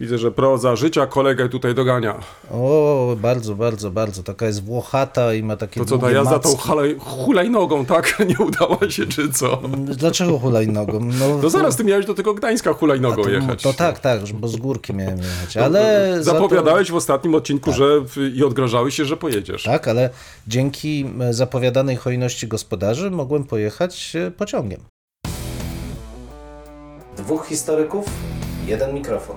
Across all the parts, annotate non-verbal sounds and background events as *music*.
Widzę, że proza życia kolegę tutaj dogania. O, bardzo, bardzo, bardzo. Taka jest włochata i ma takie To co, ta jazda tą halej- hulajnogą, tak? *laughs* Nie udała się, czy co? Dlaczego hulajnogą? No, No zaraz ty miałeś do tego Gdańska hulajnogą to, jechać. To tak, tak, bo z górki miałem jechać. Ale za to- Zapowiadałeś w ostatnim odcinku, że w, i odgrażałeś się, że pojedziesz. Tak, ale dzięki zapowiadanej hojności gospodarzy mogłem pojechać e, pociągiem. Dwóch historyków, jeden mikrofon.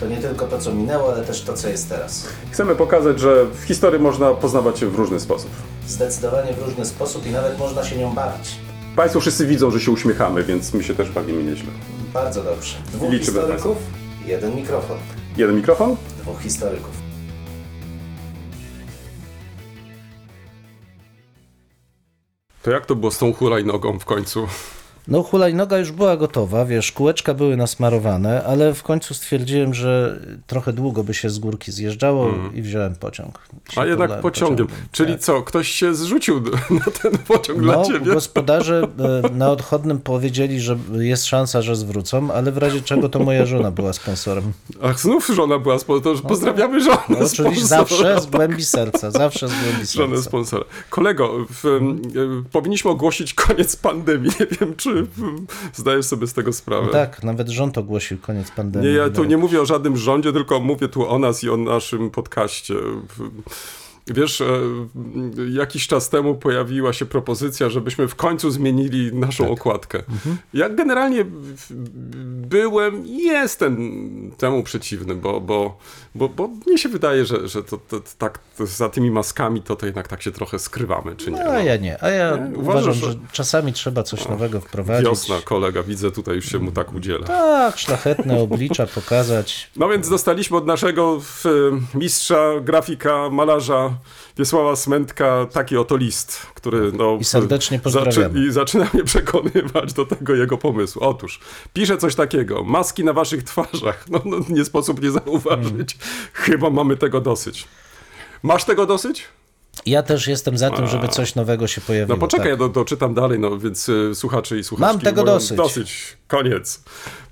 To nie tylko to, co minęło, ale też to, co jest teraz. Chcemy pokazać, że w historii można poznawać się w różny sposób. Zdecydowanie w różny sposób i nawet można się nią bawić. Państwo wszyscy widzą, że się uśmiechamy, więc my się też bawimy nieźle. Bardzo dobrze. Dwóch Liczymy historyków, jeden mikrofon. Jeden mikrofon? Dwóch historyków. To jak to było z tą hulajnogą w końcu? No hulajnoga już była gotowa, wiesz, kółeczka były nasmarowane, ale w końcu stwierdziłem, że trochę długo by się z górki zjeżdżało i wziąłem pociąg. I. A jednak podlałem pociągiem. Czyli tak. co, ktoś się zrzucił na ten pociąg dla No, ciebie? gospodarze e, na odchodnym powiedzieli, że jest szansa, że zwrócą, ale w razie czego to moja żona była sponsorem. Ach, znów żona była sponsorem. Pozdrawiamy żonę No, oczywiście zawsze z głębi serca, zawsze z głębi Żonę serca. sponsora. Kolego, w, e, powinniśmy ogłosić koniec pandemii. Nie wiem, czy *laughs* zdajesz sobie z tego sprawę. Tak, nawet rząd ogłosił koniec pandemii. Nie, ja tu nie mówię o żadnym rządzie, tylko mówię tu o nas i o naszym podcaście. Wiesz, e, jakiś czas temu pojawiła się propozycja, żebyśmy w końcu zmienili naszą Tak. okładkę. Mhm. Ja generalnie byłem i jestem temu przeciwny, bo, bo, bo, bo mnie się wydaje, że, że to, to, tak to za tymi maskami to, to jednak tak się trochę skrywamy, czy nie? No, a ja nie. A ja Nie? uważam, że że- czasami trzeba coś nowego wprowadzić. Wiosna, kolega, widzę tutaj już się mu tak udziela. Tak, szlachetne oblicza pokazać. No więc dostaliśmy od naszego mistrza, grafika, malarza Wiesława Smętka taki oto list, który no, I serdecznie w- pozdrawiamy. I zaczyna mnie przekonywać do tego jego pomysłu. Otóż, pisze coś takiego, maski na waszych twarzach, no, no nie sposób nie zauważyć. Chyba mamy tego dosyć. Masz tego dosyć? Ja też jestem za tym, żeby coś nowego się pojawiło. No poczekaj, tak. ja do, doczytam dalej, no więc y, słuchacze i słuchaczki... Mam tego dosyć. Dosyć, koniec.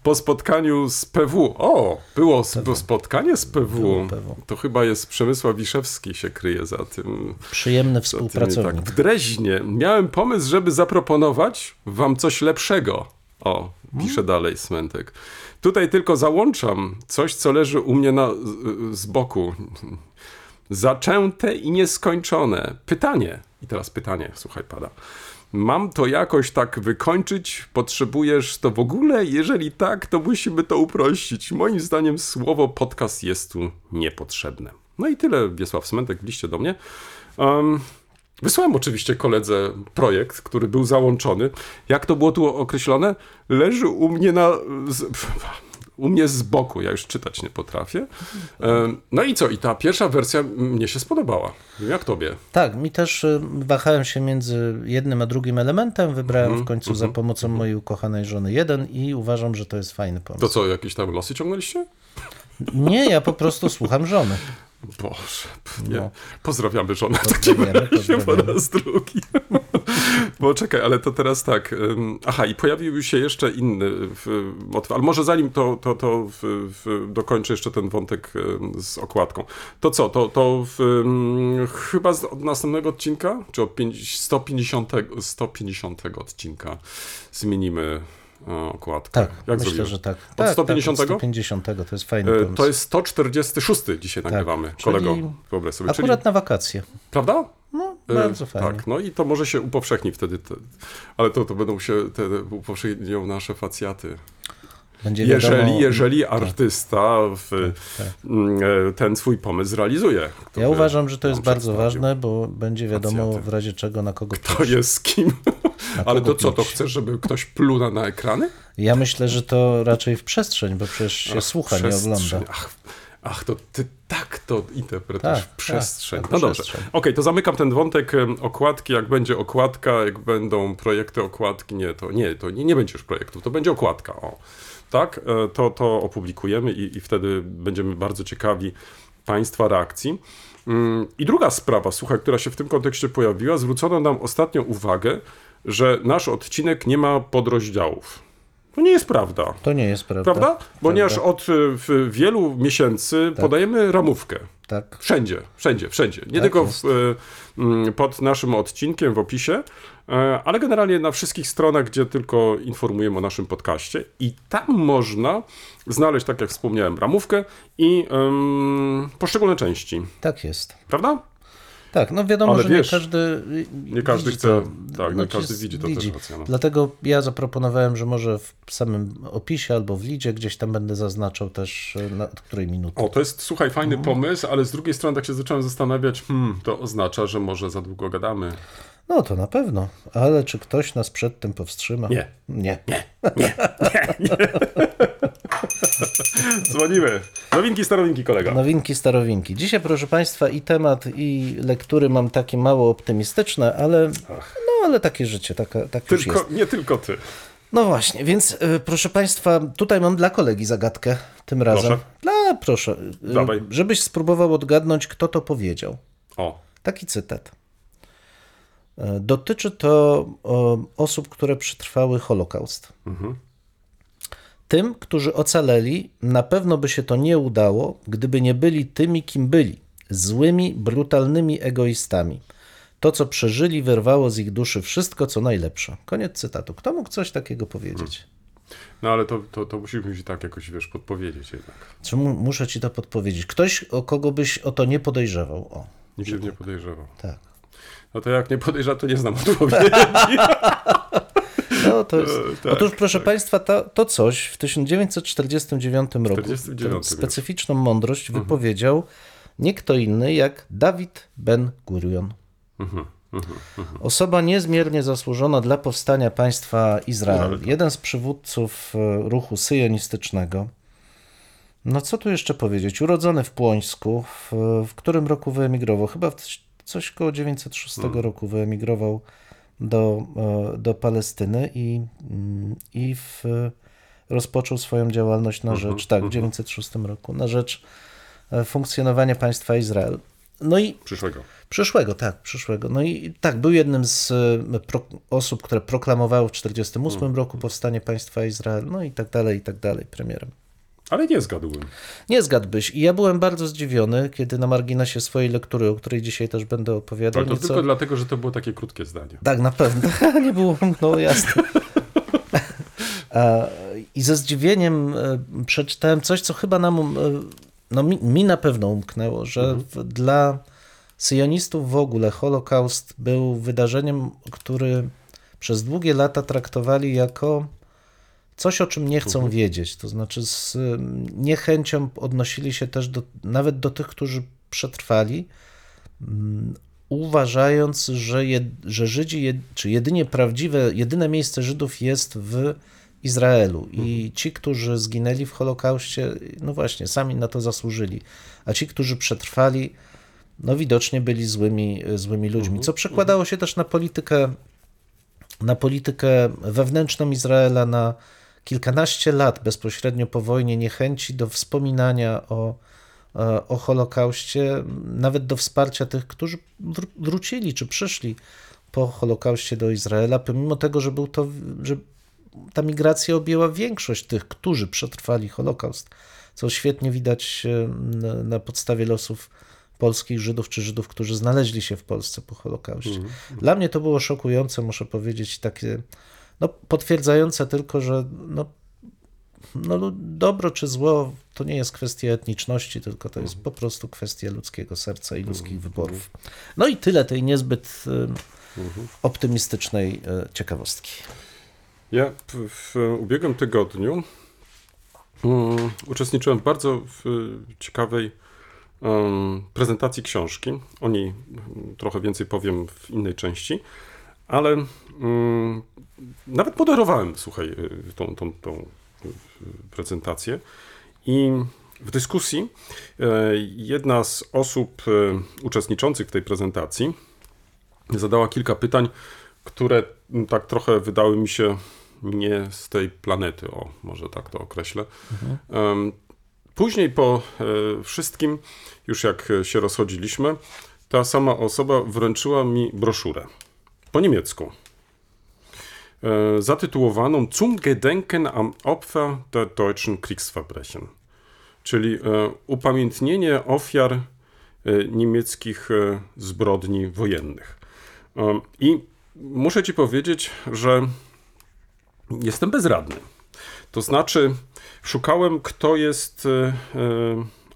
Po spotkaniu z PW, o, było, było spotkanie z PW. PW. To chyba jest Przemysław Wiszewski się kryje za tym. Przyjemny tym współpracownik. tak. W Dreźnie miałem pomysł, żeby zaproponować wam coś lepszego. O, pisze dalej Smentek. Tutaj tylko załączam coś, co leży u mnie na, z boku. Zaczęte i nieskończone. Pytanie. I teraz pytanie, słuchaj, pada. Mam to jakoś tak wykończyć? Potrzebujesz to w ogóle? Jeżeli tak, to musimy to uprościć. Moim zdaniem słowo podcast jest tu niepotrzebne. No i tyle Wiesław Smentek liście do mnie. Um, wysłałem oczywiście koledze projekt, który był załączony. Jak to było tu określone? Leży u mnie na... U mnie z boku, ja już czytać nie potrafię. Em, No i co? I ta pierwsza wersja mnie się spodobała. Jak tobie? Tak, mi też y, wahałem się między jednym a drugim elementem. Wybrałem Mhm, w końcu za pomocą mojej ukochanej żony jeden i uważam, że to jest fajny To pomysł. co, jakieś tam losy ciągnęliście? Nie, ja po prostu słucham żony. Boże, nie. No. Pozdrawiamy żonę w takim razie po raz drugi. *laughs* Bo czekaj, ale to teraz tak. Aha, i pojawił się jeszcze inny w, motyw, ale może zanim to, to, to w, w, dokończę jeszcze ten wątek z okładką. To co, to, to w, chyba z, od następnego odcinka, czy od pięć- 150, 150 odcinka zmienimy e, okładkę. Tak, Jak myślę, zrobimy? że tak. Od tak 150? Tak, od 150 to jest fajny E, pomysł. To jest 146 dzisiaj nagrywamy, czyli kolego. Wyobraź sobie. Czyli, Akurat na wakacje. prawda? E, bardzo fajnie. Tak, no i to może się upowszechni wtedy, te, ale to, to będą się, te, upowszechnią nasze facjaty. Będzie Jeżeli, wiadomo, jeżeli artysta w, tak. mm, e, ten swój pomysł zrealizuje. Ja uważam, że to jest bardzo ważne, bo będzie wiadomo Facjaty. w razie czego na kogo To pluć. jest z kim? *laughs* Ale to co, to chcesz, żeby ktoś pluł na, na ekrany? Ja myślę, że to raczej w przestrzeń, bo przecież się Ach, słucha, nie ogląda. Ach, Ach, to ty tak to interpretujesz Tak, w przestrzeń. tak, no dobrze. Okej, to zamykam ten wątek okładki. Jak będzie okładka, jak będą projekty okładki, nie, to nie, to nie, nie będzie już projektów, to będzie okładka. O. Tak, E, to, to opublikujemy i, i wtedy będziemy bardzo ciekawi Państwa reakcji. Mm, I druga sprawa, słuchaj, która się w tym kontekście pojawiła, zwrócono nam ostatnio uwagę, że nasz odcinek nie ma podrozdziałów. To nie jest prawda. To nie jest prawda. Prawda? Ponieważ od y, w wielu miesięcy podajemy ramówkę. Tak. Wszędzie, wszędzie, wszędzie. Nie Tak tylko w, mm, pod naszym odcinkiem w opisie, e, ale generalnie na wszystkich stronach, gdzie tylko informujemy o naszym podcaście. I tam można znaleźć, tak jak wspomniałem, ramówkę i poszczególne części. Tak jest. Prawda? Tak, no wiadomo, Ale że wiesz, nie każdy. Nie każdy widzi chce. to. Tak, nie Znaczy, każdy widzi to też racja. No. Dlatego ja zaproponowałem, że może w samym opisie albo w lidzie gdzieś tam będę zaznaczał też e, na od której minuty. O, to jest, słuchaj, fajny Mhm. pomysł, ale z drugiej strony tak się zacząłem zastanawiać, hmm, to oznacza, że może za długo gadamy. No to na pewno, ale czy ktoś nas przed tym powstrzyma? Nie. Nie. *laughs* *laughs* Dzwonimy. Nowinki, starowinki, kolega. Nowinki, starowinki. Dzisiaj, proszę Państwa, i temat, i lektury mam takie mało optymistyczne, ale, no, ale takie życie, taka, tak już jest. Tylko, nie tylko ty. No właśnie, więc y, proszę Państwa, tutaj mam dla kolegi zagadkę tym razem. Proszę. Dla, proszę, y, Dawaj. żebyś spróbował odgadnąć, kto to powiedział. O, Taki cytat. Y, Dotyczy to o, osób, które przetrwały Holokaust. Tym, którzy ocaleli, na pewno by się to nie udało, gdyby nie byli tymi, kim byli złymi, brutalnymi egoistami. To, co przeżyli, wyrwało z ich duszy wszystko, co najlepsze. Koniec cytatu. Kto mógł coś takiego powiedzieć? no ale to, to, to musimy mi tak jakoś, wiesz, podpowiedzieć jednak. Czy mu, muszę ci to podpowiedzieć? Ktoś, o kogo byś o to nie podejrzewał. O, Nikt się nie podejrzewał. tak. No to jak nie podejrzewa, to nie znam *laughs* odpowiedzi. *laughs* To jest... E, tak, Otóż, proszę Państwa, to, to coś w 1949 roku 49 tę specyficzną mądrość wypowiedział nie kto inny jak Dawid Ben Gurion. Osoba niezmiernie zasłużona dla powstania państwa Izrael. Jeden z przywódców e, ruchu syjonistycznego. No co tu jeszcze powiedzieć? Urodzony w Płońsku, w, w którym roku wyemigrował? Chyba w coś koło 906 roku wyemigrował do, e, do Palestyny i, mm, i w, rozpoczął swoją działalność na rzecz, tak, w 906 roku, na rzecz e, funkcjonowania państwa Izrael. No i Przyszłego. Przyszłego, tak, przyszłego. No i tak, był jednym z e, pro, osób, które proklamowały w 1948 roku powstanie państwa Izrael, no i tak dalej, i tak dalej, premierem. Ale nie zgadłbym. Nie zgadłbyś. I ja byłem bardzo zdziwiony, kiedy na marginesie swojej lektury, o której dzisiaj też będę opowiadał, Ale to nieco... tylko dlatego, że to było takie krótkie zdanie. Tak, na pewno. *laughs* nie było, no jasne. A, *laughs* I ze zdziwieniem e, przeczytałem coś, co chyba nam, e, no mi, mi na pewno umknęło, że w, dla syjonistów w ogóle Holokaust był wydarzeniem, który przez długie lata traktowali jako coś, o czym nie chcą wiedzieć. To znaczy z niechęcią odnosili się też do, nawet do tych, którzy przetrwali, mm, uważając, że, jed, że Żydzi, jed, czy jedynie prawdziwe, jedyne miejsce Żydów jest w Izraelu. I ci, którzy zginęli w Holokauście, no właśnie, sami na to zasłużyli, a ci, którzy przetrwali, no widocznie byli złymi, złymi ludźmi, co przekładało się też na politykę, na politykę wewnętrzną Izraela, na kilkanaście lat bezpośrednio po wojnie niechęci do wspominania o, e, o Holokauście, nawet do wsparcia tych, którzy wr- wrócili czy przyszli po Holokauście do Izraela, pomimo tego, że był to, że ta migracja objęła większość tych, którzy przetrwali Holokaust, co świetnie widać e, na, na podstawie losów polskich Żydów czy Żydów, którzy znaleźli się w Polsce po Holokauście. Dla mnie to było szokujące, muszę powiedzieć, takie no, potwierdzające tylko, że no, no, lu- dobro czy zło to nie jest kwestia etniczności, tylko to jest po prostu kwestia ludzkiego serca i ludzkich wyborów. No i tyle tej niezbyt y, optymistycznej y, ciekawostki. Ja w, ubiegłym tygodniu um, uczestniczyłem w bardzo w, ciekawej prezentacji książki. O niej mm, trochę więcej powiem w innej części, ale mm, nawet moderowałem, słuchaj, y, tą, tą, tą y, prezentację. I w dyskusji e, jedna z osób e, uczestniczących w tej prezentacji zadała kilka pytań, które m, tak trochę wydały mi się nie z tej planety, o może tak to określę. Em, Później po e, wszystkim, już jak się rozchodziliśmy, ta sama osoba wręczyła mi broszurę po niemiecku e, zatytułowaną Zum Gedenken am Opfer der deutschen Kriegsverbrechen, czyli e, upamiętnienie ofiar e, niemieckich zbrodni wojennych. I muszę ci powiedzieć, że jestem bezradny. To znaczy, szukałem, kto jest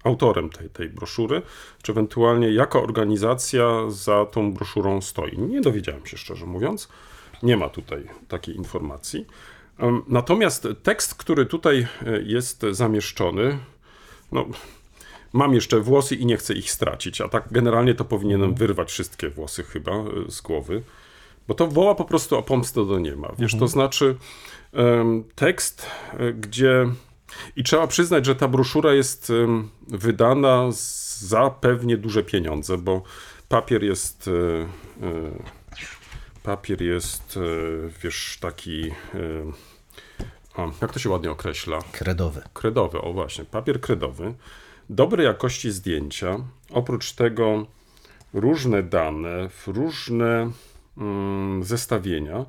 autorem tej, tej broszury, czy ewentualnie jaka organizacja za tą broszurą stoi. Nie dowiedziałem się, szczerze mówiąc. Nie ma tutaj takiej informacji. Natomiast tekst, który tutaj e, jest zamieszczony, no, mam jeszcze włosy i nie chcę ich stracić, a tak generalnie to powinienem wyrwać wszystkie włosy chyba e, z głowy, bo to woła po prostu o pomstę do niema. Wiesz, to znaczy em, tekst, e, gdzie i trzeba przyznać, że ta broszura jest wydana za pewnie duże pieniądze, bo papier jest e, e, papier jest, e, wiesz, taki o, jak to się ładnie określa? Kredowy. Kredowy, o właśnie, papier kredowy, dobrej jakości zdjęcia, oprócz tego różne dane, różne mm, zestawienia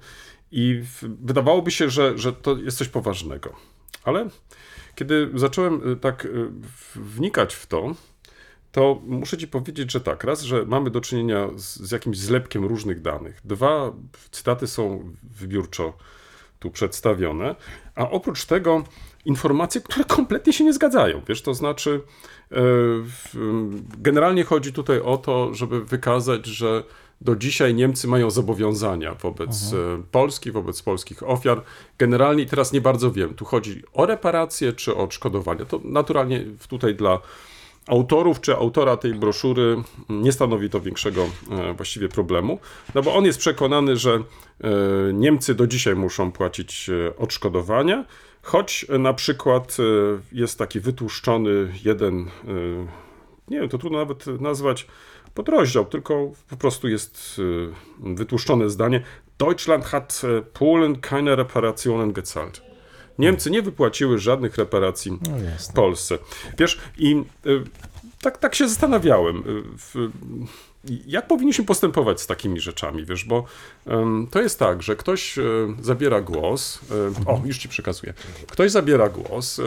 i wydawałoby się, że, że to jest coś poważnego. Ale kiedy zacząłem y, tak y, wnikać w to, to muszę ci powiedzieć, że tak, raz, że mamy do czynienia z, z jakimś zlepkiem różnych danych. Dwa, cytaty są wybiórczo tu przedstawione, a oprócz tego informacje, które kompletnie się nie zgadzają. Wiesz, to znaczy, e, generalnie chodzi tutaj o to, żeby wykazać, że do dzisiaj Niemcy mają zobowiązania wobec e, Polski, wobec polskich ofiar. Generalnie teraz nie bardzo wiem, tu chodzi o reparacje czy o odszkodowania. To naturalnie tutaj dla autorów czy autora tej broszury nie stanowi to większego e, właściwie problemu, no bo on jest przekonany, że e, Niemcy do dzisiaj muszą płacić odszkodowania, choć na przykład jest taki wytłuszczony jeden, nie wiem, to trudno nawet nazwać podrozdział, tylko po prostu jest e, wytłuszczone zdanie Deutschland hat e, Polen keine Reparationen gezahlt. Niemcy nie wypłaciły żadnych reparacji No. Polsce. Wiesz, i y, tak, tak się zastanawiałem, y, jak powinniśmy postępować z takimi rzeczami, wiesz, bo to jest tak, że ktoś y, zabiera głos, y, o, już ci przekazuję, ktoś zabiera głos, y,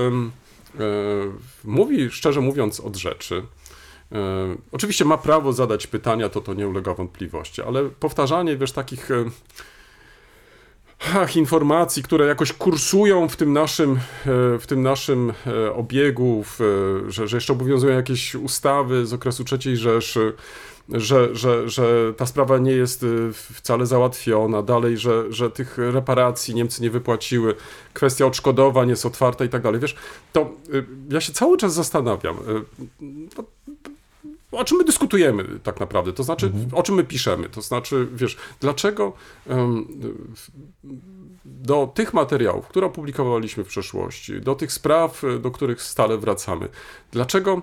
mówi, szczerze mówiąc, od rzeczy, y, Oczywiście ma prawo zadać pytania, to to nie ulega wątpliwości, ale powtarzanie, wiesz, takich y, ach, informacji, które jakoś kursują w tym naszym, e, w tym naszym e, obiegu, w, e, że, że jeszcze obowiązują jakieś ustawy z okresu III Rzeszy, że, że, że ta sprawa nie jest e, wcale załatwiona, dalej, że, że tych reparacji Niemcy nie wypłaciły, kwestia odszkodowań jest otwarta i tak dalej. Wiesz, to e, ja się cały czas zastanawiam, e, no, o czym my dyskutujemy tak naprawdę, to znaczy o czym my piszemy, to znaczy, wiesz, dlaczego do tych materiałów, które opublikowaliśmy w przeszłości, do tych spraw, do których stale wracamy, dlaczego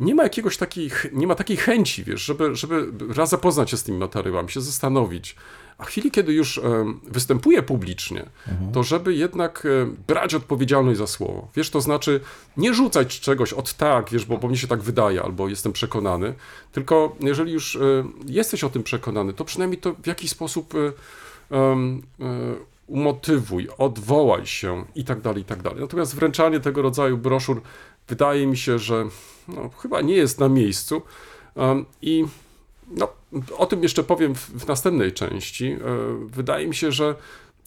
nie ma jakiegoś takich, nie ma takiej chęci, wiesz, żeby, żeby raz zapoznać się z tymi materiałami, się zastanowić, a w chwili, kiedy już występuje publicznie, to żeby jednak brać odpowiedzialność za słowo. Wiesz, to znaczy nie rzucać czegoś od tak, wiesz, bo, bo mnie się tak wydaje, albo jestem przekonany, tylko jeżeli już e, jesteś o tym przekonany, to przynajmniej to w jakiś sposób e, e, umotywuj, odwołaj się i tak dalej, i tak dalej. Natomiast wręczanie tego rodzaju broszur wydaje mi się, że no, chyba nie jest na miejscu em, i no, o tym jeszcze powiem w, w następnej części. E, Wydaje mi się, że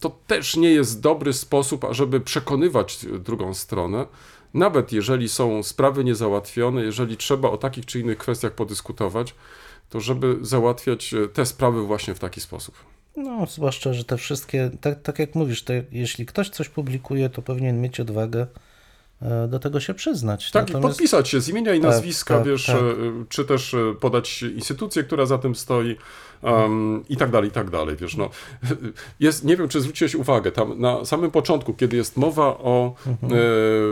to też nie jest dobry sposób, ażeby przekonywać drugą stronę, nawet jeżeli są sprawy niezałatwione, jeżeli trzeba o takich czy innych kwestiach podyskutować, to żeby załatwiać e, te sprawy właśnie w taki sposób. No, zwłaszcza, że te wszystkie, tak, tak jak mówisz, te, jeśli ktoś coś publikuje, to powinien mieć odwagę do tego się przyznać. Tak, i podpisać się z imienia i Tak, nazwiska, tak, wiesz, tak. e, czy też e, podać instytucję, która za tym stoi um, i tak dalej, i tak dalej, wiesz, no. *laughs* Jest, nie wiem, czy zwróciłeś uwagę, tam na samym początku, kiedy jest mowa o Mhm. e,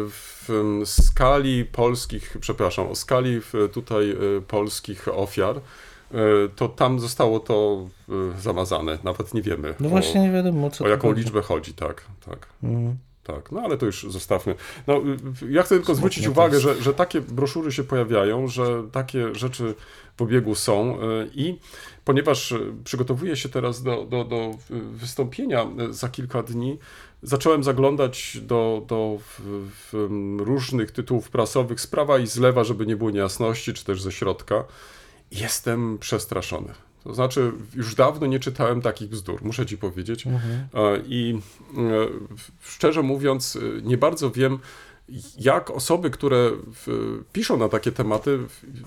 w- skali polskich, przepraszam, o skali tutaj e, polskich ofiar, e, to tam zostało to e, zamazane. Nawet nie wiemy. No o, właśnie nie wiadomo, co o jaką chodzi. liczbę chodzi, tak, tak. Mhm. Tak, no ale to już zostawmy. No, y, ja chcę tylko zwrócić uwagę, że, że takie broszury się pojawiają, że takie rzeczy w obiegu są y, i ponieważ y, przygotowuję się teraz do, do, do wystąpienia za kilka dni, zacząłem zaglądać do, do w, w, różnych tytułów prasowych z prawa i z lewa, żeby nie było niejasności, czy też ze środka. Jestem przestraszony. To znaczy, już dawno nie czytałem takich bzdur, muszę ci powiedzieć. E, I e, szczerze mówiąc, e, nie bardzo wiem, jak osoby, które w, piszą na takie tematy,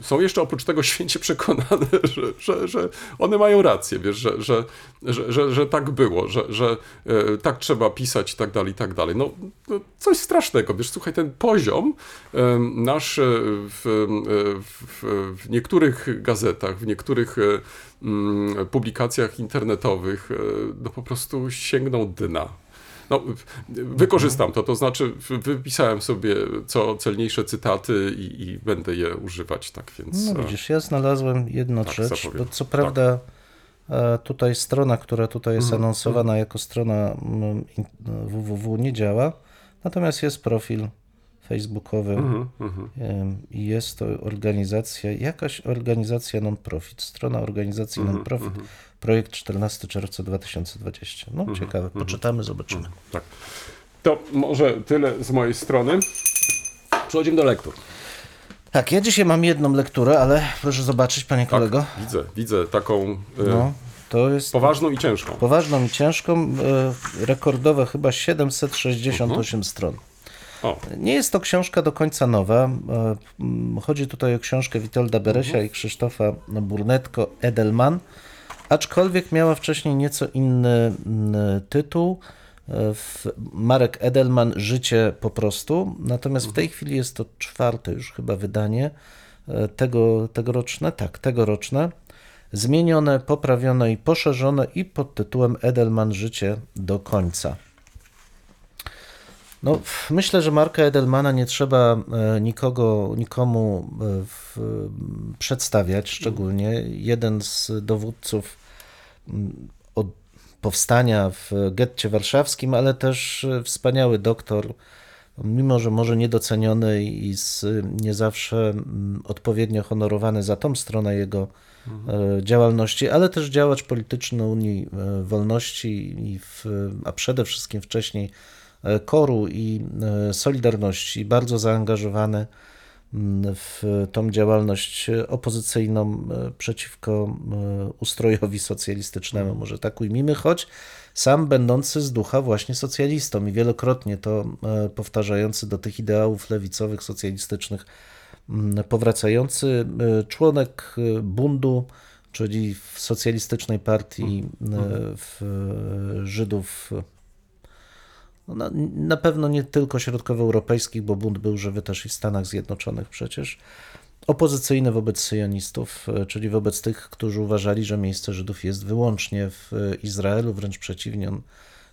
są jeszcze oprócz tego święcie przekonane, *laughs* że, że, że one mają rację, wiesz, że, że, że, że, że tak było, że, że e, tak trzeba pisać i tak dalej, i tak dalej. No, no coś strasznego, wiesz, słuchaj, ten poziom e, nasz e, w, w, w niektórych gazetach, w niektórych publikacjach internetowych, no po prostu sięgnął dna. No, wykorzystam to, to znaczy wypisałem sobie co celniejsze cytaty i, i będę je używać, tak więc... No e, widzisz, ja znalazłem jedną tak, rzecz, zapowiem. bo co prawda e, tutaj strona, która tutaj jest Mhm, anonsowana jako strona mm, www nie działa, natomiast jest profil facebookowy mhm, mhm. em, i jest to organizacja, jakaś organizacja non-profit, strona organizacji Mhm, non-profit, projekt 14 czerwca 2020. No Mhm, ciekawe, poczytamy, zobaczymy. Tak. To może tyle z mojej strony. Przechodzimy do lektur. Tak, ja dzisiaj mam jedną lekturę, ale proszę zobaczyć, panie kolego, Tak, widzę, widzę taką e, no, to jest poważną i ciężką. Poważną i ciężką, e, rekordowe chyba 768 stron. O, Nie jest to książka do końca nowa. e, Chodzi tutaj o książkę Witolda Beresia i Krzysztofa Burnetko Edelman, aczkolwiek miała wcześniej nieco inny tytuł. E, Marek Edelman Życie po prostu. Natomiast w tej chwili jest to czwarte już chyba wydanie e, tego, tegoroczne, tak, tegoroczne. Zmienione, poprawione i poszerzone i pod tytułem Edelman Życie do końca. No, myślę, że Marka Edelmana nie trzeba e, nikogo, nikomu e, w, przedstawiać, szczególnie jeden z dowódców m, od powstania w getcie warszawskim, ale też e, wspaniały doktor, mimo że może niedoceniony i z, nie zawsze mm, odpowiednio honorowany za tą stronę jego e, działalności, ale też działacz polityczny Unii Wolności, i w, a przede wszystkim wcześniej Koru i e, Solidarności, bardzo zaangażowany mm, w tą działalność opozycyjną e, przeciwko e, ustrojowi socjalistycznemu, może tak ujmijmy, choć sam będący z ducha właśnie socjalistą i wielokrotnie to powtarzający do tych ideałów lewicowych, socjalistycznych, mm, powracający członek bundu, czyli w socjalistycznej partii w Żydów no, na, na pewno nie tylko środkowoeuropejskich, bo bunt był żywy też i w Stanach Zjednoczonych przecież. Opozycyjny wobec syjonistów, e, czyli wobec tych, którzy uważali, że miejsce Żydów jest wyłącznie w e, Izraelu, wręcz przeciwnie. On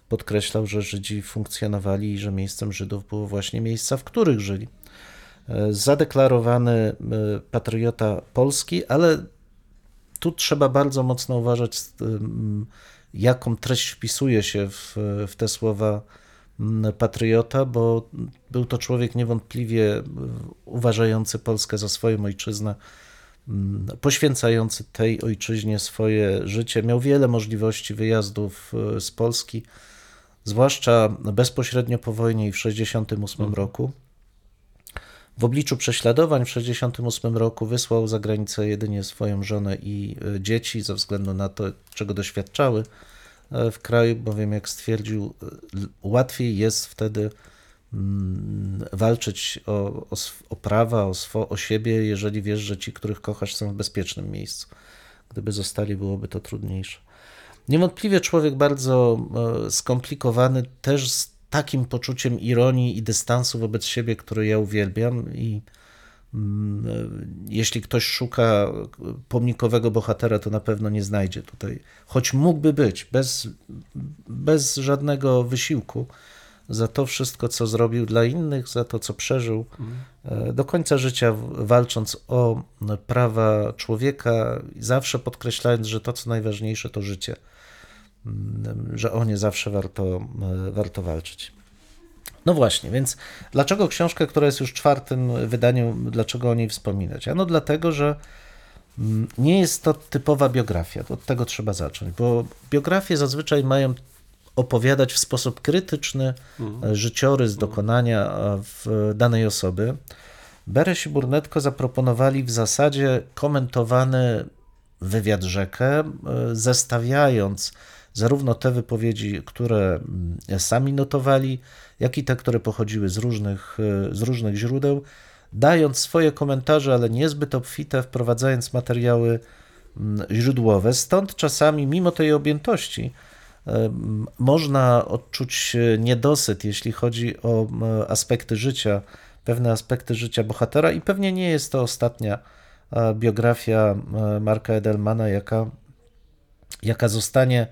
podkreślał, że Żydzi funkcjonowali i że miejscem Żydów było właśnie miejsca, w których żyli. E, Zadeklarowany patriota polski, ale tu trzeba bardzo mocno uważać, jaką treść wpisuje się w, w te słowa patriota, bo był to człowiek niewątpliwie uważający Polskę za swoją ojczyznę, mm, poświęcający tej ojczyźnie swoje życie. Miał wiele możliwości wyjazdów y, z Polski, zwłaszcza bezpośrednio po wojnie i w 1968 roku. W obliczu prześladowań w 1968 roku wysłał za granicę jedynie swoją żonę i e, dzieci ze względu na to, czego doświadczały e, w kraju, bowiem jak stwierdził, e, łatwiej jest wtedy mm, walczyć o, o, o prawa, o, swo, o siebie, jeżeli wiesz, że ci, których kochasz, są w bezpiecznym miejscu. Gdyby zostali, byłoby to trudniejsze. Niewątpliwie człowiek bardzo e, skomplikowany, też z takim poczuciem ironii i dystansu wobec siebie, który ja uwielbiam. I e, jeśli ktoś szuka pomnikowego bohatera, to na pewno nie znajdzie tutaj, choć mógłby być bez, bez żadnego wysiłku. za to wszystko, co zrobił dla innych, za to, co przeżył, e, do końca życia walcząc o prawa człowieka, zawsze podkreślając, że to, co najważniejsze, to życie, Mm, że o nie zawsze warto, e, warto walczyć. No właśnie, więc dlaczego książka, która jest już czwartym wydaniu, dlaczego o niej wspominać? Ano dlatego, że mm, nie jest to typowa biografia. Od tego trzeba zacząć, bo biografie zazwyczaj mają opowiadać w sposób krytyczny e, życiorys, dokonania e, w danej osoby. Bereś i Burnetko zaproponowali w zasadzie komentowany wywiad rzekę, e, zestawiając zarówno te wypowiedzi, które mm, sami notowali, jak i te, które pochodziły z różnych, e, z różnych źródeł, dając swoje komentarze, ale niezbyt obfite, wprowadzając materiały mm, źródłowe. Stąd czasami, mimo tej objętości, em, można odczuć e, niedosyt, jeśli chodzi o aspekty życia, pewne aspekty życia bohatera, i pewnie nie jest to ostatnia biografia Marka Edelmana, jaka, jaka zostanie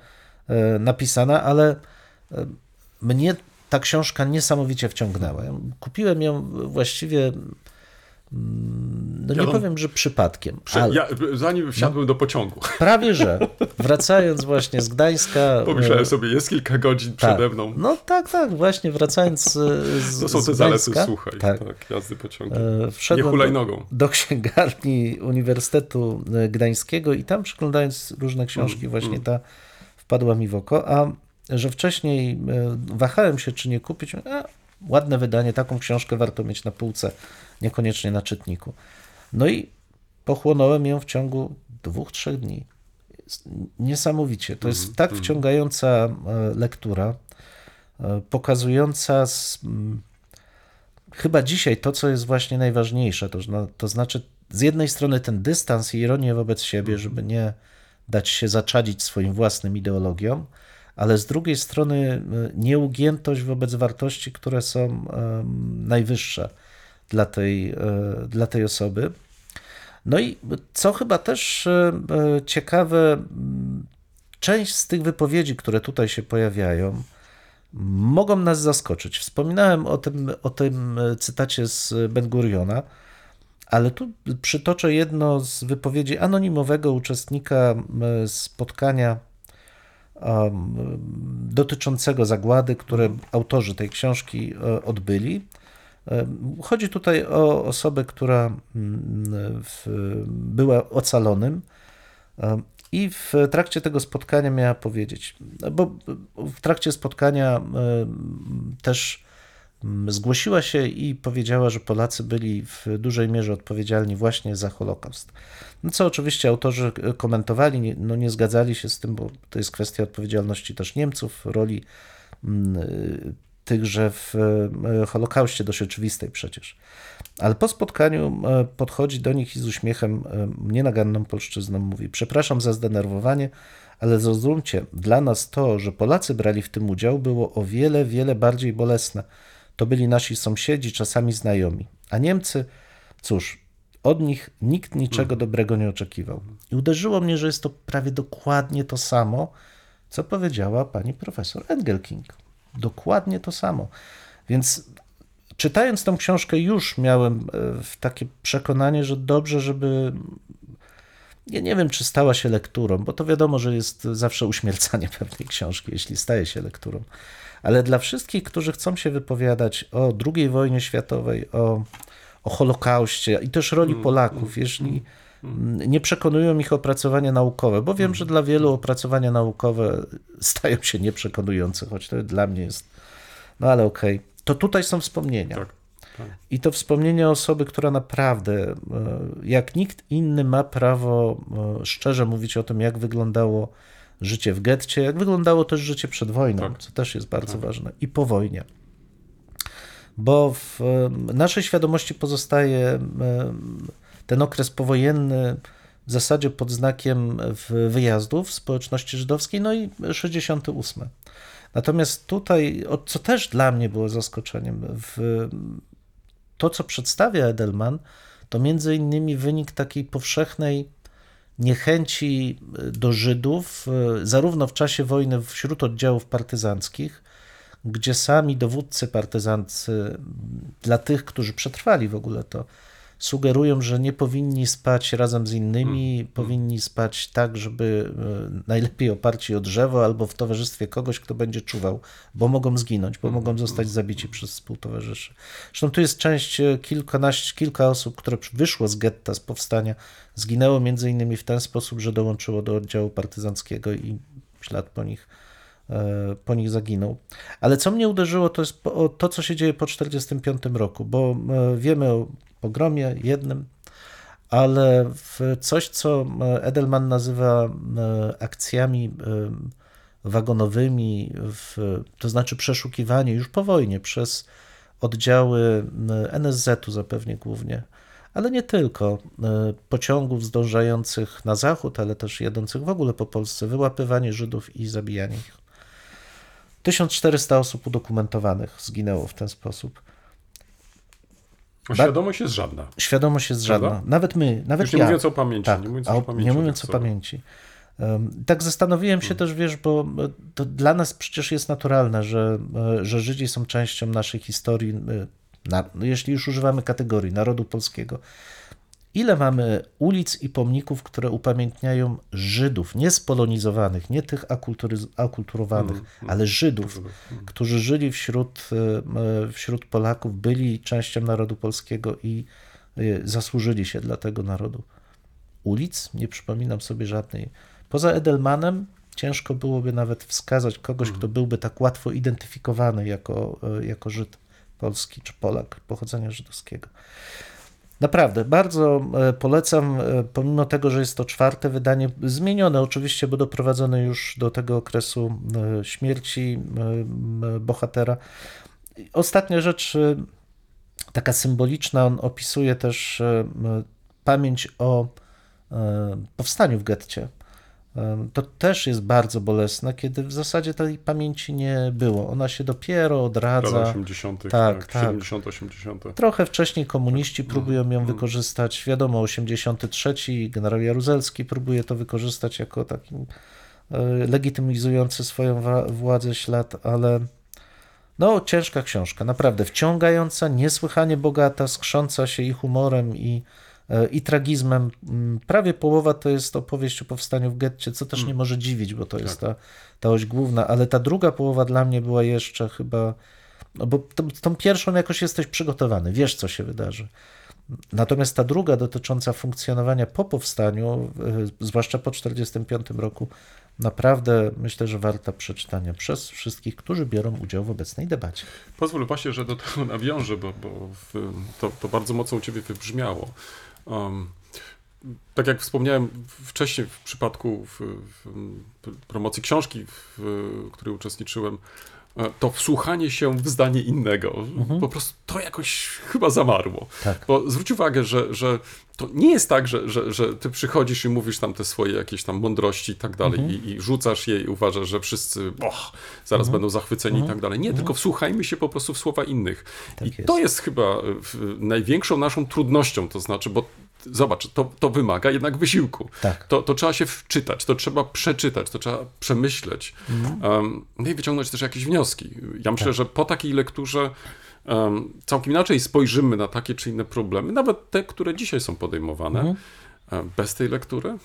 napisana, ale e, mnie ta książka niesamowicie wciągnęła. Kupiłem ją właściwie, mm, no nie Ja powiem, że przypadkiem, Prze- ale ja, zanim wsiadłem do pociągu, *laughs* prawie że. Wracając właśnie z Gdańska. pomyślałem e, sobie, jest kilka godzin tak. przede mną. No tak, tak, właśnie wracając z, To są te zalety, słuchaj, Tak, tak. jazdy pociągiem. e, Nie wszedłem do, hulajnogą. do księgarni Uniwersytetu e, Gdańskiego i tam przeglądając różne książki, Mm, właśnie ta wpadła mi w oko, a że wcześniej e, wahałem się, czy nie kupić, a, ładne wydanie, taką książkę warto mieć na półce, niekoniecznie na czytniku. No i pochłonąłem ją w ciągu dwóch, trzech dni. Niesamowicie. To jest tak wciągająca e, lektura, e, pokazująca z, chyba dzisiaj to, co jest właśnie najważniejsze, to, to znaczy z jednej strony ten dystans i ironię wobec siebie, żeby nie dać się zaczadzić swoim własnym ideologiom, ale z drugiej strony y, nieugiętość wobec wartości, które są najwyższe dla tej, e, dla tej osoby. No i co chyba też e, e, ciekawe, część z tych wypowiedzi, które tutaj się pojawiają, mogą nas zaskoczyć. Wspominałem o tym, o tym e, cytacie z Ben Guriona, ale tu przytoczę jedno z wypowiedzi anonimowego uczestnika m, spotkania dotyczącego zagłady, które autorzy tej książki e, odbyli. Um, Chodzi tutaj o osobę, która w, była ocalonym i w trakcie tego spotkania miała powiedzieć, bo w trakcie spotkania też zgłosiła się i powiedziała, że Polacy byli w dużej mierze odpowiedzialni właśnie za Holokaust. No co oczywiście autorzy komentowali, nie, no nie zgadzali się z tym, bo to jest kwestia odpowiedzialności też Niemców, roli mm, y, tychże w y, Holokauście, dość oczywistej przecież. Ale po spotkaniu podchodzi do nich i z uśmiechem nienaganną polszczyzną mówi: Przepraszam za zdenerwowanie, ale zrozumcie, dla nas to, że Polacy brali w tym udział, było o wiele, wiele bardziej bolesne. To byli nasi sąsiedzi, czasami znajomi. A Niemcy, cóż, od nich nikt niczego dobrego nie oczekiwał. I uderzyło mnie, że jest to prawie dokładnie to samo, co powiedziała pani profesor Engelking. Dokładnie to samo. Więc czytając tą książkę, już miałem e, takie przekonanie, że dobrze, żeby. Ja nie wiem, czy stała się lekturą, bo to wiadomo, że jest zawsze uśmiercanie *laughs* pewnej książki, jeśli staje się lekturą. Ale dla wszystkich, którzy chcą się wypowiadać o II wojnie światowej, o, o Holokauście i też roli Polaków, jeśli nie przekonują ich opracowania naukowe, bo wiem, że dla wielu opracowania naukowe stają się nieprzekonujące, choć to dla mnie jest. No ale okej. To tutaj są wspomnienia. Tak. tak. I to wspomnienia osoby, która naprawdę, e, jak nikt inny, ma prawo e, szczerze mówić o tym, jak wyglądało życie w getcie, jak wyglądało też życie przed wojną, Tak. co też jest bardzo ważne, i po wojnie. Bo w naszej świadomości pozostaje ten okres powojenny w zasadzie pod znakiem wyjazdów społeczności żydowskiej, no i 68. Natomiast tutaj, co też dla mnie było zaskoczeniem, to, co przedstawia Edelman, to między innymi wynik takiej powszechnej niechęci do Żydów, e, zarówno w czasie wojny wśród oddziałów partyzanckich, gdzie sami dowódcy partyzancy, dla tych, którzy przetrwali w ogóle to, sugerują, że nie powinni spać razem z innymi, Mm. powinni spać tak, żeby e, najlepiej oparci o drzewo albo w towarzystwie kogoś, kto będzie czuwał, bo mogą zginąć, bo Mm. mogą zostać zabici przez współtowarzyszy. Zresztą tu jest część, e, kilkanaście, kilka osób, które wyszło z getta, z powstania, zginęło między innymi w ten sposób, że dołączyło do oddziału partyzanckiego i ślad po nich e, po nich zaginął. Ale co mnie uderzyło, to jest to, co się dzieje po 1945 roku, bo wiemy o pogromie jednym, ale w coś, co e, Edelman nazywa e, akcjami e, wagonowymi, w, to znaczy przeszukiwanie już po wojnie przez oddziały NSZ-u zapewnie głównie, ale nie tylko, pociągów zdążających na zachód, ale też jadących w ogóle po Polsce, wyłapywanie Żydów i zabijanie ich. 1400 osób udokumentowanych zginęło w ten sposób. Świadomość jest żadna. Świadomość jest żadna. Prawda? Nawet my, nawet Już nie ja. mówiąc o pamięci. Tak, nie mówiąc o, o pamięci. nie o mówiąc o tych pamięci. Tak zastanowiłem się też, wiesz, bo e, to dla nas przecież jest naturalne, że, e, że Żydzi są częścią naszej historii, e, na, no jeśli już używamy kategorii narodu polskiego. Ile mamy ulic i pomników, które upamiętniają Żydów, nie spolonizowanych, nie tych akulturyz- akulturowanych, Mm, ale Żydów, mm. którzy żyli wśród, e, wśród Polaków, byli częścią narodu polskiego i e, zasłużyli się dla tego narodu. Ulic nie przypominam sobie żadnej. Poza Edelmanem ciężko byłoby nawet wskazać kogoś, kto byłby tak łatwo identyfikowany jako, e, jako Żyd polski czy Polak pochodzenia żydowskiego. Naprawdę, bardzo e, polecam, e, pomimo tego, że jest to czwarte wydanie, zmienione oczywiście, bo doprowadzone już do tego okresu e, śmierci bohatera. Ostatnia rzecz, taka symboliczna, on opisuje też pamięć o powstaniu w getcie. To też jest bardzo bolesne, kiedy w zasadzie tej pamięci nie było. Ona się dopiero odradza. Lata 80., Tak, tak, tak. 70, 80. Trochę wcześniej komuniści próbują ją mm. wykorzystać. Wiadomo, 83 generał Jaruzelski próbuje to wykorzystać jako taki legitymizujący swoją władzę ślad, ale no ciężka książka, naprawdę wciągająca, niesłychanie bogata, skrząca się i humorem i, i tragizmem. Mm, Prawie połowa to jest opowieść o powstaniu w getcie, co też nie może dziwić, bo to jest ta, ta oś główna, ale ta druga połowa dla mnie była jeszcze chyba no bo tą, tą pierwszą jakoś jesteś przygotowany, wiesz co się wydarzy. Natomiast ta druga dotycząca funkcjonowania po powstaniu, y, zwłaszcza po 1945 roku, naprawdę myślę, że warta przeczytania przez wszystkich, którzy biorą udział w obecnej debacie. Pozwól właśnie, że do tego nawiążę, bo, bo to, to bardzo mocno u ciebie wybrzmiało. Um, tak jak wspomniałem wcześniej w przypadku w, w promocji książki, w której uczestniczyłem, to wsłuchanie się w zdanie innego, po prostu to jakoś chyba zamarło. Tak. Bo zwróć uwagę, że, że to nie jest tak, że, że, że ty przychodzisz i mówisz tam te swoje jakieś tam mądrości i tak dalej i, i rzucasz je i uważasz, że wszyscy och, zaraz będą zachwyceni i tak dalej. Nie, tylko wsłuchajmy się po prostu w słowa innych. Tak I jest. to jest chyba e, największą naszą trudnością, to znaczy, bo zobacz, to, to wymaga jednak wysiłku. Tak. To, to trzeba się wczytać, to trzeba przeczytać, to trzeba przemyśleć. Um, no i wyciągnąć też jakieś wnioski. Ja myślę, że po takiej lekturze um, całkiem inaczej spojrzymy na takie czy inne problemy, nawet te, które dzisiaj są podejmowane. E, Bez tej lektury?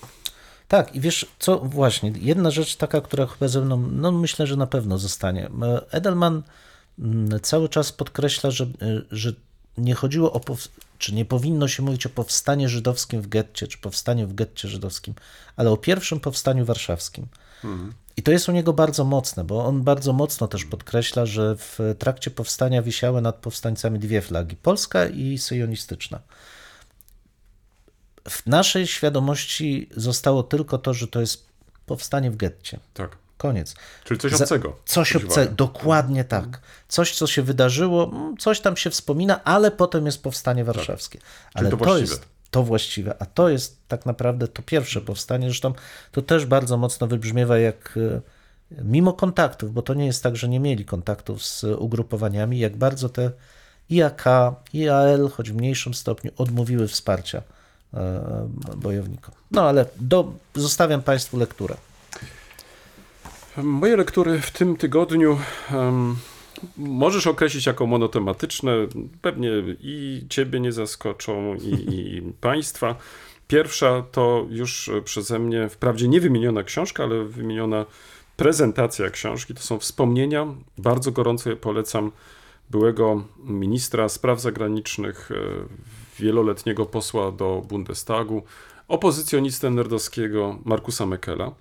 Tak, i wiesz co, właśnie, jedna rzecz taka, która chyba ze mną, no myślę, że na pewno zostanie. Edelman mm, cały czas podkreśla, że, e, że nie chodziło o, czy nie powinno się mówić o powstaniu żydowskim w getcie, czy powstaniu w getcie żydowskim, ale o pierwszym powstaniu warszawskim. I to jest u niego bardzo mocne, bo on bardzo mocno też podkreśla, że w trakcie powstania wisiały nad powstańcami dwie flagi, polska i syjonistyczna. W naszej świadomości zostało tylko to, że to jest powstanie w getcie. Tak. Koniec. Czyli coś Za- obcego. Coś Zwróć obcego, dokładnie tak. Coś, co się wydarzyło, mm, coś tam się wspomina, ale potem jest powstanie warszawskie. Ale to to, jest to właściwe, a to jest tak naprawdę to pierwsze powstanie. Zresztą to też bardzo mocno wybrzmiewa, jak e, mimo kontaktów, bo to nie jest tak, że nie mieli kontaktów z ugrupowaniami, jak bardzo te IAK, IAL, choć w mniejszym stopniu, odmówiły wsparcia e, bojownikom. No ale do, zostawiam Państwu lekturę. Moje lektury w tym tygodniu em, możesz określić jako monotematyczne. Pewnie i ciebie nie zaskoczą, i, i *laughs* państwa. Pierwsza to już przeze mnie, wprawdzie nie wymieniona książka, ale wymieniona prezentacja książki. To są wspomnienia. Bardzo gorąco je polecam byłego ministra spraw zagranicznych, e, wieloletniego posła do Bundestagu, opozycjonistę nerdowskiego Markusa Mekela.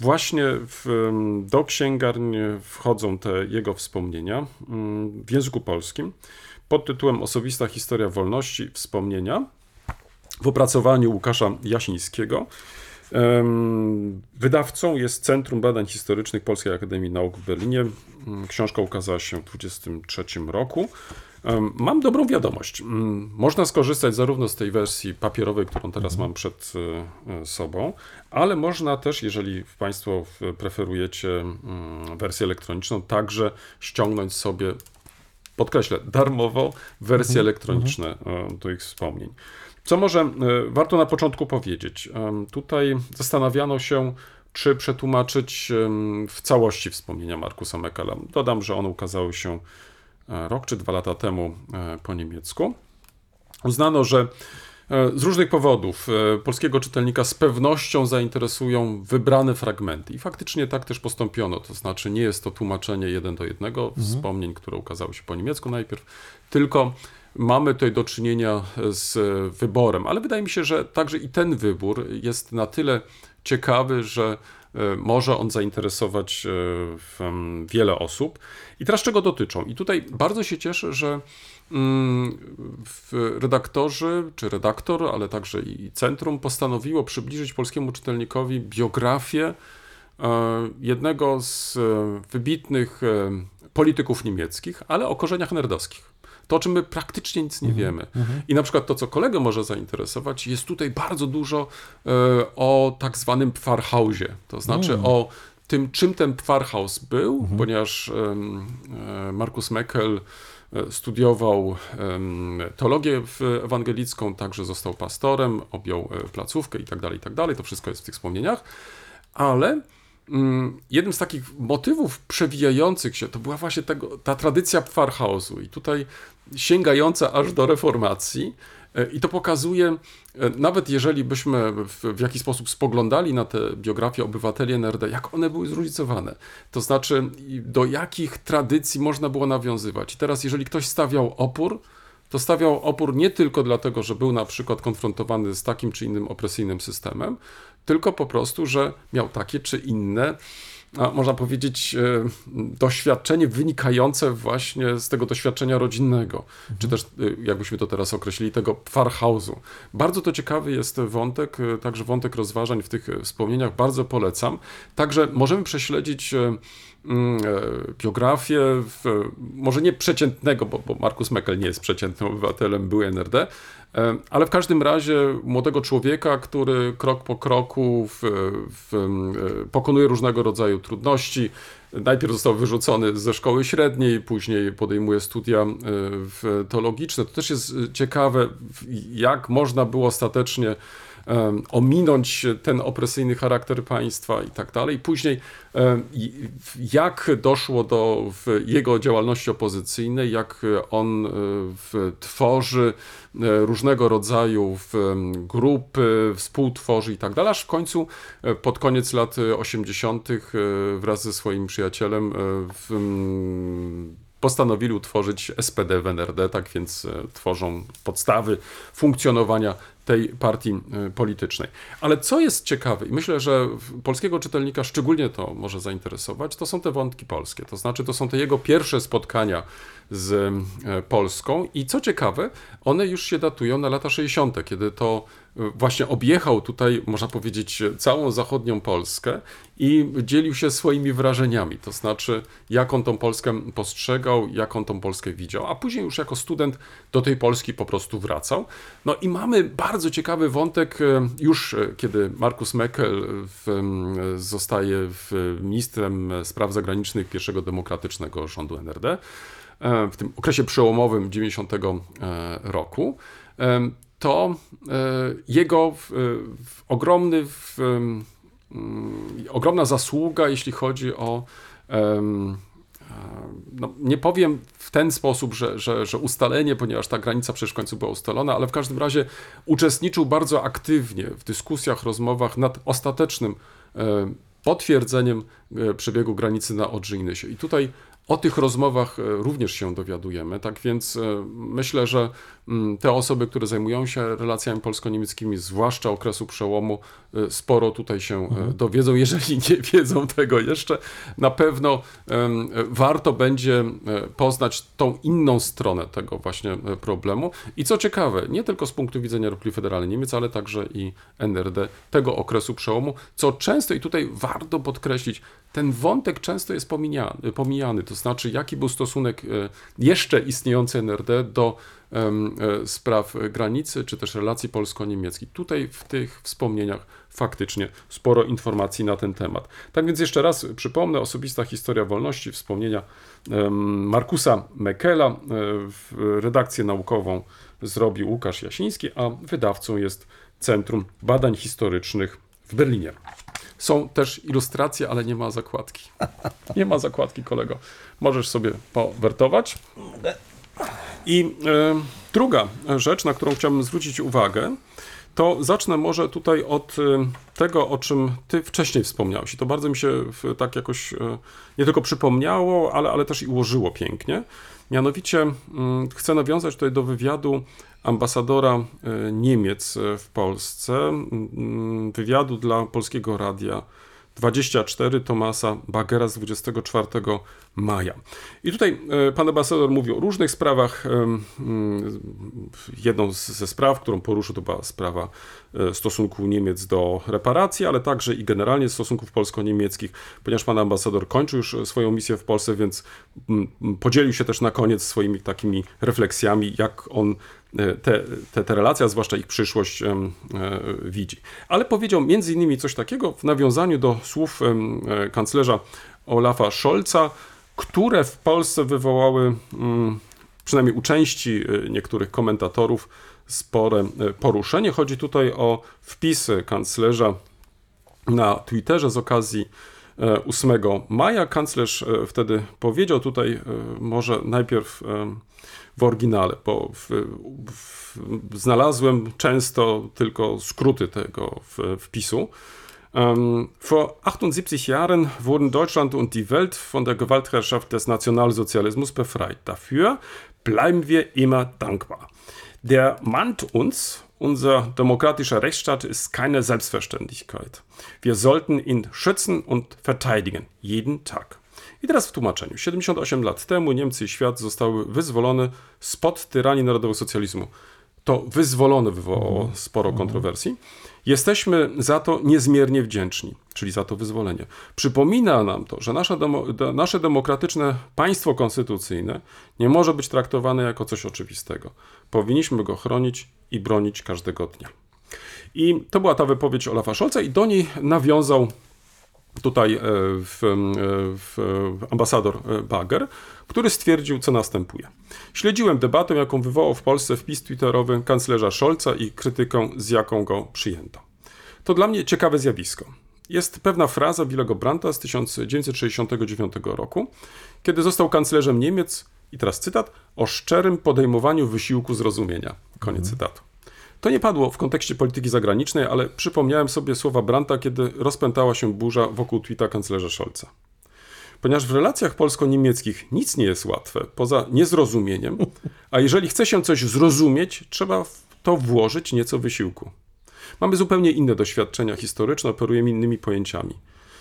Właśnie w, do księgarni wchodzą te jego wspomnienia mm, w języku polskim pod tytułem Osobista historia wolności, wspomnienia w opracowaniu Łukasza Jasińskiego. Wydawcą jest Centrum Badań Historycznych Polskiej Akademii Nauk w Berlinie. Mm, książka ukazała się w 1923 roku. Mam dobrą wiadomość. Mm, można skorzystać zarówno z tej wersji papierowej, którą teraz mhm. mam przed e, e, sobą, ale można też, jeżeli Państwo preferujecie mm, wersję elektroniczną, także ściągnąć sobie, podkreślę, darmowo wersje mhm. elektroniczne mhm. do ich wspomnień. Co może e, warto na początku powiedzieć? Tutaj zastanawiano się, czy przetłumaczyć w całości wspomnienia Markusa Mekela. Dodam, że one ukazały się e, rok czy dwa lata temu e, po niemiecku. Uznano, że z różnych powodów polskiego czytelnika z pewnością zainteresują wybrane fragmenty. I faktycznie tak też postąpiono. To znaczy, nie jest to tłumaczenie jeden do jednego mhm. wspomnień, które ukazały się po niemiecku najpierw, tylko mamy tutaj do czynienia z wyborem, ale wydaje mi się, że także i ten wybór jest na tyle ciekawy, że e, może on zainteresować e, wiele osób. I teraz czego dotyczą? I tutaj bardzo się cieszę, że mm, redaktorzy, czy redaktor, ale także i centrum postanowiło przybliżyć polskiemu czytelnikowi biografię e, jednego z wybitnych polityków niemieckich, ale o korzeniach nerdowskich to o czym my praktycznie nic nie mhm. wiemy. Mhm. I na przykład to, co kolegę może zainteresować, jest tutaj bardzo dużo e, o tak zwanym Pfarrhausie, to znaczy mm. o tym, czym ten Pfarrhaus był, mhm. ponieważ e, Markus Meckel e, studiował teologię ewangelicką, także został pastorem, objął placówkę i tak dalej, i tak dalej. To wszystko jest w tych wspomnieniach, ale jednym z takich motywów przewijających się to była właśnie tego, ta tradycja Pfarrhausu i tutaj sięgająca aż do reformacji. E, I to pokazuje, e, nawet jeżeli byśmy w, w jakiś sposób spoglądali na te biografie obywateli NRD, jak one były zróżnicowane. To znaczy, do jakich tradycji można było nawiązywać. I teraz, jeżeli ktoś stawiał opór, to stawiał opór nie tylko dlatego, że był na przykład konfrontowany z takim czy innym opresyjnym systemem, tylko po prostu, że miał takie czy inne, można powiedzieć, e, doświadczenie wynikające właśnie z tego doświadczenia rodzinnego, mhm. czy też, e, jakbyśmy to teraz określili, tego Pfarrhausu. Bardzo to ciekawy jest wątek, e, także wątek rozważań w tych wspomnieniach, bardzo polecam. Także możemy prześledzić biografię, może nie przeciętnego, bo, bo Markus Meckel nie jest przeciętnym obywatelem, był NRD, e, ale w każdym razie młodego człowieka, który krok po kroku w, w, e, pokonuje różnego rodzaju trudności. Najpierw został wyrzucony ze szkoły średniej, później podejmuje studia teologiczne. To też jest ciekawe, jak można było ostatecznie ominąć ten opresyjny charakter państwa i tak dalej. Później jak doszło do jego działalności opozycyjnej, jak on e, tworzy e, różnego rodzaju grupy, współtworzy i tak dalej, aż w końcu e, pod koniec lat 80. wraz ze swoim przyjacielem w postanowili utworzyć SPD w NRD, tak więc tworzą podstawy funkcjonowania tej partii e, politycznej. Ale co jest ciekawe, i myślę, że polskiego czytelnika szczególnie to może zainteresować, to są te wątki polskie. To znaczy, to są te jego pierwsze spotkania z e, Polską. I co ciekawe, one już się datują na lata 60., kiedy to właśnie objechał tutaj, można powiedzieć, całą zachodnią Polskę i dzielił się swoimi wrażeniami, to znaczy jak on tą Polskę postrzegał, jak on tą Polskę widział, a później już jako student do tej Polski po prostu wracał. No i mamy bardzo ciekawy wątek, e, już e, kiedy Markus Meckel w, zostaje ministrem spraw zagranicznych pierwszego demokratycznego rządu NRD, e, w tym okresie przełomowym 90 roku, to e, jego ogromny, ogromna zasługa, jeśli chodzi o no, nie powiem w ten sposób, że, że, że ustalenie, ponieważ ta granica przecież w końcu była ustalona, ale w każdym razie uczestniczył bardzo aktywnie w dyskusjach, rozmowach nad ostatecznym e, potwierdzeniem e, przebiegu granicy na Odrze I tutaj o tych rozmowach e, również się dowiadujemy, tak więc e, myślę, że mm, te osoby, które zajmują się relacjami polsko-niemieckimi, zwłaszcza okresu przełomu, e, sporo tutaj się mhm. dowiedzą. Jeżeli nie wiedzą tego jeszcze, na pewno warto będzie poznać tą inną stronę tego właśnie problemu. I co ciekawe, nie tylko z punktu widzenia Republiki Federalnej Niemiec, ale także i NRD, tego okresu przełomu, co często i tutaj warto podkreślić, ten wątek często jest pomijany, pomijany, to znaczy jaki był stosunek e, jeszcze istniejącej NRD do e, spraw granicy, czy też relacji polsko-niemieckich. Tutaj w tych wspomnieniach faktycznie sporo informacji na ten temat. Tak więc jeszcze raz przypomnę, osobista historia wolności, wspomnienia Markusa Mekela, e, redakcję naukową zrobił Łukasz Jasiński, a wydawcą jest Centrum Badań Historycznych w Berlinie. Są też ilustracje, ale nie ma zakładki. Nie ma zakładki, kolego. Możesz sobie powertować. I y, druga rzecz, na którą chciałbym zwrócić uwagę, to zacznę może tutaj od e, tego, o czym ty wcześniej wspomniałeś. I to bardzo mi się tak jakoś e, nie tylko przypomniało, ale, ale też i ułożyło pięknie. Mianowicie mm, chcę nawiązać tutaj do wywiadu ambasadora e, Niemiec e, w Polsce, wywiadu dla Polskiego Radia 24 Tomasa Bagera z 24 maja. I tutaj e, pan ambasador mówi o różnych sprawach. Jedną ze spraw, którą poruszył, to była sprawa stosunku Niemiec do reparacji, ale także i generalnie stosunków polsko-niemieckich, ponieważ pan ambasador kończy już swoją misję w Polsce, więc podzielił się też na koniec swoimi takimi refleksjami, jak on te, te, te relacje, a zwłaszcza ich przyszłość e, widzi. Ale powiedział między innymi coś takiego w nawiązaniu do słów e, kanclerza Olafa Scholza, które w Polsce wywołały mm, przynajmniej u części e, niektórych komentatorów spore poruszenie. Chodzi tutaj o wpisy kanclerza na Twitterze z okazji 8 maja. Kanclerz wtedy powiedział tutaj może najpierw w oryginale, bo w, w, znalazłem często tylko skróty tego wpisu. Um, vor 78 Jahren wurden Deutschland und die Welt von der Gewaltherrschaft des Nationalsozialismus befreit. Dafür bleiben wir immer dankbar. Der mahnt uns, unser demokratischer Rechtsstaat ist keine Selbstverständlichkeit. Wir sollten ihn schützen und verteidigen, jeden Tag. I teraz w tłumaczeniu. 78 lat temu Niemcy i świat zostały wyzwolone spod tyranii narodowego socjalizmu. To wyzwolone wywołało mhm. sporo mhm. kontrowersji. Jesteśmy za to niezmiernie wdzięczni, czyli za to wyzwolenie. Przypomina nam to, że nasze, demo, nasze demokratyczne państwo konstytucyjne nie może być traktowane jako coś oczywistego. Powinniśmy go chronić i bronić każdego dnia. I to była ta wypowiedź Olafa Scholza i do niej nawiązał tutaj e, w, e, w ambasador e, Bager, który stwierdził, co następuje. Śledziłem debatę, jaką wywołał w Polsce wpis twitterowy kanclerza Scholza i krytykę, z jaką go przyjęto. To dla mnie ciekawe zjawisko. Jest pewna fraza Willego Brandta z 1969 roku, kiedy został kanclerzem Niemiec, i teraz cytat, o szczerym podejmowaniu wysiłku zrozumienia. Koniec mhm. cytatu. To nie padło w kontekście polityki zagranicznej, ale przypomniałem sobie słowa Branta, kiedy rozpętała się burza wokół tweeta kanclerza Scholza. Ponieważ w relacjach polsko-niemieckich nic nie jest łatwe, poza niezrozumieniem, a jeżeli chce się coś zrozumieć, trzeba w to włożyć nieco wysiłku. Mamy zupełnie inne doświadczenia historyczne, operujemy innymi pojęciami.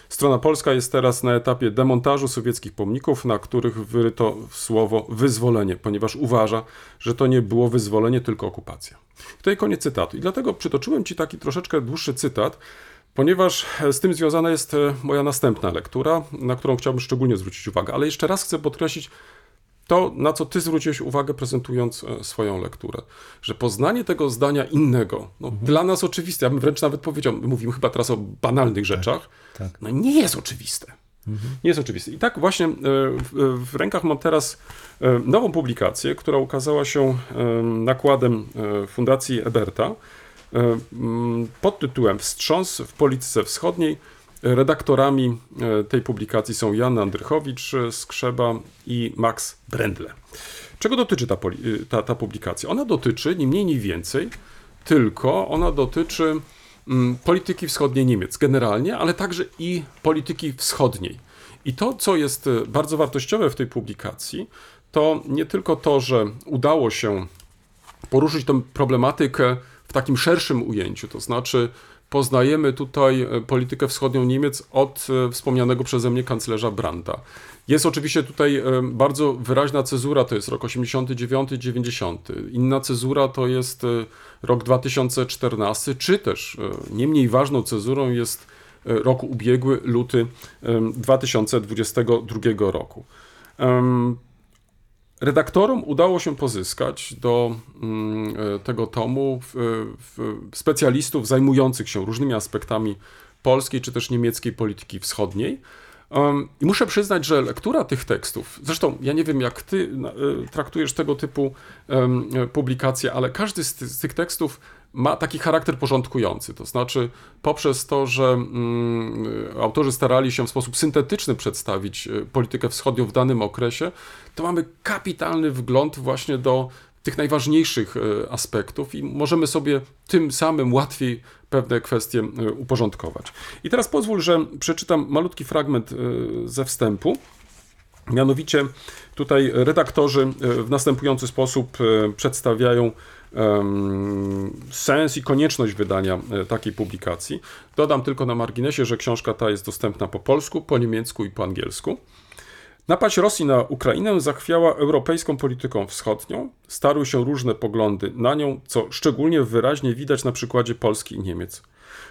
Strona polska jest teraz na etapie demontażu sowieckich pomników, na których wyryto słowo wyzwolenie, ponieważ uważa, że to nie było wyzwolenie, tylko okupacja. Tutaj koniec cytatu. I dlatego przytoczyłem Ci taki troszeczkę dłuższy cytat, ponieważ z tym związana jest e, moja następna lektura, na którą chciałbym szczególnie zwrócić uwagę. Ale jeszcze raz chcę podkreślić, to, na co ty zwróciłeś uwagę, prezentując e, swoją lekturę, że poznanie tego zdania innego, no, mhm. dla nas oczywiste, ja bym wręcz nawet powiedział, mówimy chyba teraz o banalnych rzeczach, tak. no nie jest oczywiste. Mhm. Nie jest oczywiste. I tak właśnie e, w, w, rękach mam teraz e, nową publikację, która ukazała się nakładem Fundacji Eberta pod tytułem Wstrząs w polityce wschodniej Redaktorami tej publikacji są Jan Andrychowicz z Krzeba i Max Brendle. Czego dotyczy ta, ta, ta publikacja? Ona dotyczy, ni mniej, ni więcej, tylko ona dotyczy polityki wschodniej Niemiec generalnie, ale także i polityki wschodniej. I to, co jest bardzo wartościowe w tej publikacji, to nie tylko to, że udało się poruszyć tę problematykę w takim szerszym ujęciu, to znaczy poznajemy tutaj e, politykę wschodnią Niemiec od e, wspomnianego przeze mnie kanclerza Branda. Jest oczywiście tutaj e, bardzo wyraźna cezura, to jest rok 89-90. Inna cezura to jest rok 2014, czy też nie mniej ważną cezurą jest rok ubiegły, luty 2022 roku. Redaktorom udało się pozyskać do mm, e, tego tomu specjalistów zajmujących się różnymi aspektami polskiej czy też niemieckiej polityki wschodniej. I muszę przyznać, że lektura tych tekstów, zresztą ja nie wiem jak ty e, traktujesz tego typu publikacje, ale każdy z tych tekstów ma taki charakter porządkujący. To znaczy, poprzez to, że mm, autorzy starali się w sposób syntetyczny przedstawić e, politykę wschodnią w danym okresie, to mamy kapitalny wgląd właśnie do tych najważniejszych e, aspektów i możemy sobie tym samym łatwiej pewne kwestie e, uporządkować. I teraz pozwól, że przeczytam malutki fragment ze wstępu. Mianowicie tutaj redaktorzy w następujący sposób przedstawiają sens i konieczność wydania e, takiej publikacji. Dodam tylko na marginesie, że książka ta jest dostępna po polsku, po niemiecku i po angielsku. Napaść Rosji na Ukrainę zachwiała europejską polityką wschodnią. Starły się różne poglądy na nią, co szczególnie wyraźnie widać na przykładzie Polski i Niemiec.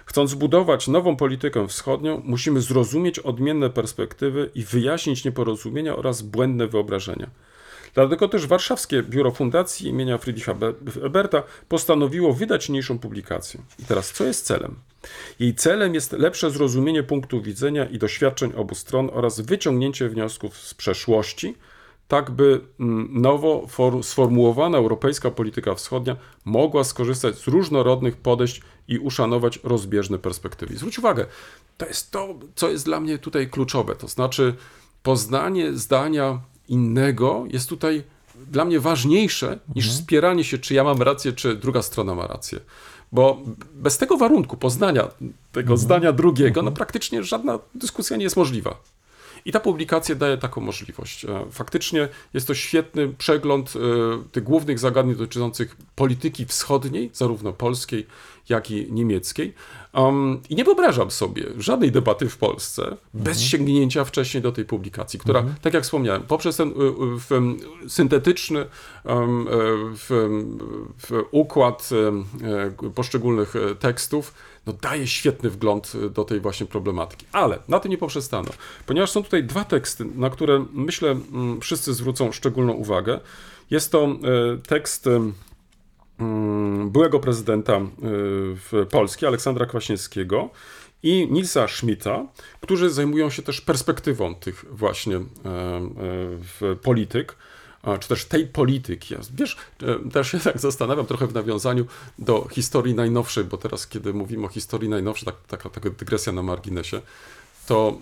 Chcąc budować nową politykę wschodnią, musimy zrozumieć odmienne perspektywy i wyjaśnić nieporozumienia oraz błędne wyobrażenia. Dlatego też warszawskie Biuro Fundacji imienia Friedricha Eberta postanowiło wydać niniejszą publikację. I teraz, co jest celem? Jej celem jest lepsze zrozumienie punktu widzenia i doświadczeń obu stron oraz wyciągnięcie wniosków z przeszłości, tak by mm, nowo sformułowana europejska polityka wschodnia mogła skorzystać z różnorodnych podejść i uszanować rozbieżne perspektywy. zwróć uwagę, to jest to, co jest dla mnie tutaj kluczowe, to znaczy poznanie zdania innego jest tutaj dla mnie ważniejsze niż mhm. wspieranie się, czy ja mam rację, czy druga strona ma rację. Bo bez tego warunku poznania tego mhm. zdania drugiego, no mhm. praktycznie żadna dyskusja nie jest możliwa. I ta publikacja daje taką możliwość. E, faktycznie jest to świetny przegląd e, tych głównych zagadnień dotyczących polityki wschodniej, zarówno polskiej, jak i niemieckiej. Um, I nie wyobrażam sobie żadnej debaty w Polsce mhm. bez sięgnięcia wcześniej do tej publikacji, która, mhm. tak jak wspomniałem, poprzez ten w, w, syntetyczny w, układ poszczególnych e, tekstów no, daje świetny wgląd do tej właśnie problematyki. Ale na tym nie poprzestano, ponieważ są tutaj dwa teksty, na które myślę wszyscy zwrócą szczególną uwagę. Jest to e, tekst Mm, byłego prezydenta y, Polski, Aleksandra Kwaśniewskiego i Nilsa Schmidta, którzy zajmują się też perspektywą tych właśnie e, e, polityk, czy też tej polityki. Wiesz, e, też się *laughs* tak zastanawiam trochę w nawiązaniu do historii najnowszej, bo teraz, kiedy mówimy o historii najnowszej, tak, taka, taka dygresja na marginesie, to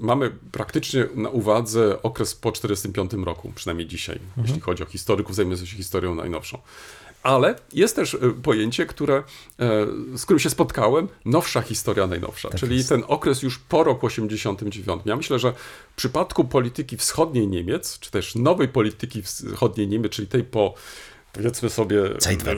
mamy praktycznie na uwadze okres po 1945 roku, przynajmniej dzisiaj, mhm. jeśli chodzi o historyków zajmujących się historią najnowszą. Ale jest też e, pojęcie, które, e, z którym się spotkałem, nowsza historia najnowsza, tak czyli jest. ten okres już po roku 89. Ja myślę, że w przypadku polityki wschodniej Niemiec, czy też nowej polityki wschodniej Niemiec, czyli tej po powiedzmy sobie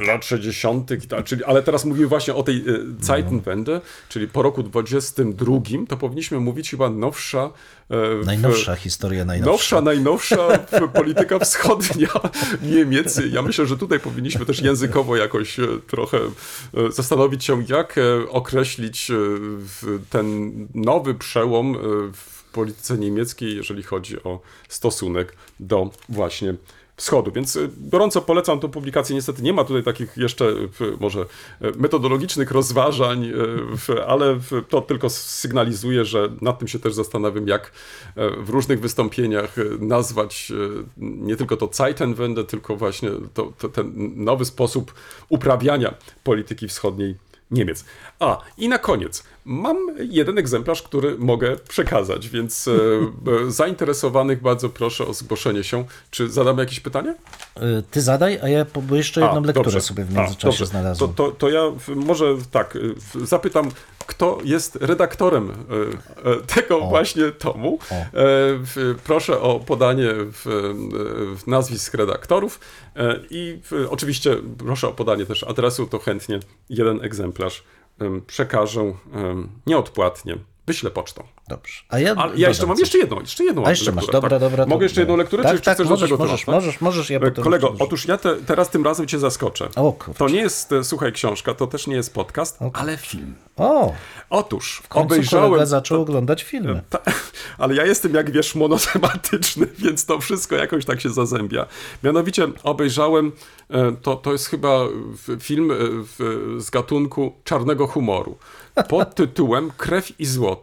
lat 60., czyli, ale teraz mówimy właśnie o tej e, Zeitenwende, no. czyli po roku 22, to powinniśmy mówić chyba nowsza. E, najnowsza w, historia najnowsza. Nowsza, najnowsza *laughs* polityka wschodnia Niemiec. Ja myślę, że tutaj powinniśmy też językowo jakoś e, trochę zastanowić się, jak określić ten nowy przełom w polityce niemieckiej, jeżeli chodzi o stosunek do właśnie Wschodu. Więc y, gorąco polecam tą publikację. Niestety nie ma tutaj takich jeszcze y, może y, metodologicznych rozważań, ale to tylko sygnalizuje, że nad tym się też zastanawiam, jak w różnych wystąpieniach nazwać nie tylko to Zeitenwende, tylko właśnie to, to, ten nowy sposób uprawiania polityki wschodniej Niemiec. A, i na koniec. Mam jeden egzemplarz, który mogę przekazać, więc e, *laughs* e, zainteresowanych bardzo proszę o zgłoszenie się. Czy zadamy jakieś pytanie? Y, Ty zadaj, a ja bo jeszcze jedną A, lekturę dobrze. sobie w A, międzyczasie dobrze. znalazłem. To, to, to ja może tak, w- zapytam, kto jest redaktorem tego właśnie tomu. O. E, Proszę o podanie w, w nazwisk redaktorów e, i w, oczywiście proszę o podanie też adresu, to chętnie jeden egzemplarz em, przekażę nieodpłatnie. Wyślę pocztą. Dobrze. A ja, ja jeszcze mam jeszcze jedną, jeszcze jedną A jeszcze masz, lekturę, dobra, tak. dobra. to- Mogę jeszcze jedną lekturę, tak, czy, tak, chcesz możesz, do tego możesz, tematu? możesz, możesz, ja E, potem Kolego, otóż ja te, teraz tym razem cię zaskoczę. O kurczę. To nie jest, e, słuchaj, książka, to też nie jest podcast, ale film. O, Otóż w końcu obejrzałem. zaczął oglądać filmy. Ta, *laughs* ale ja jestem, jak wiesz, monotematyczny, *laughs* więc to wszystko jakoś tak się zazębia. Mianowicie obejrzałem, e, to, to jest chyba film e, w, z gatunku czarnego humoru, pod tytułem Krew i złoto.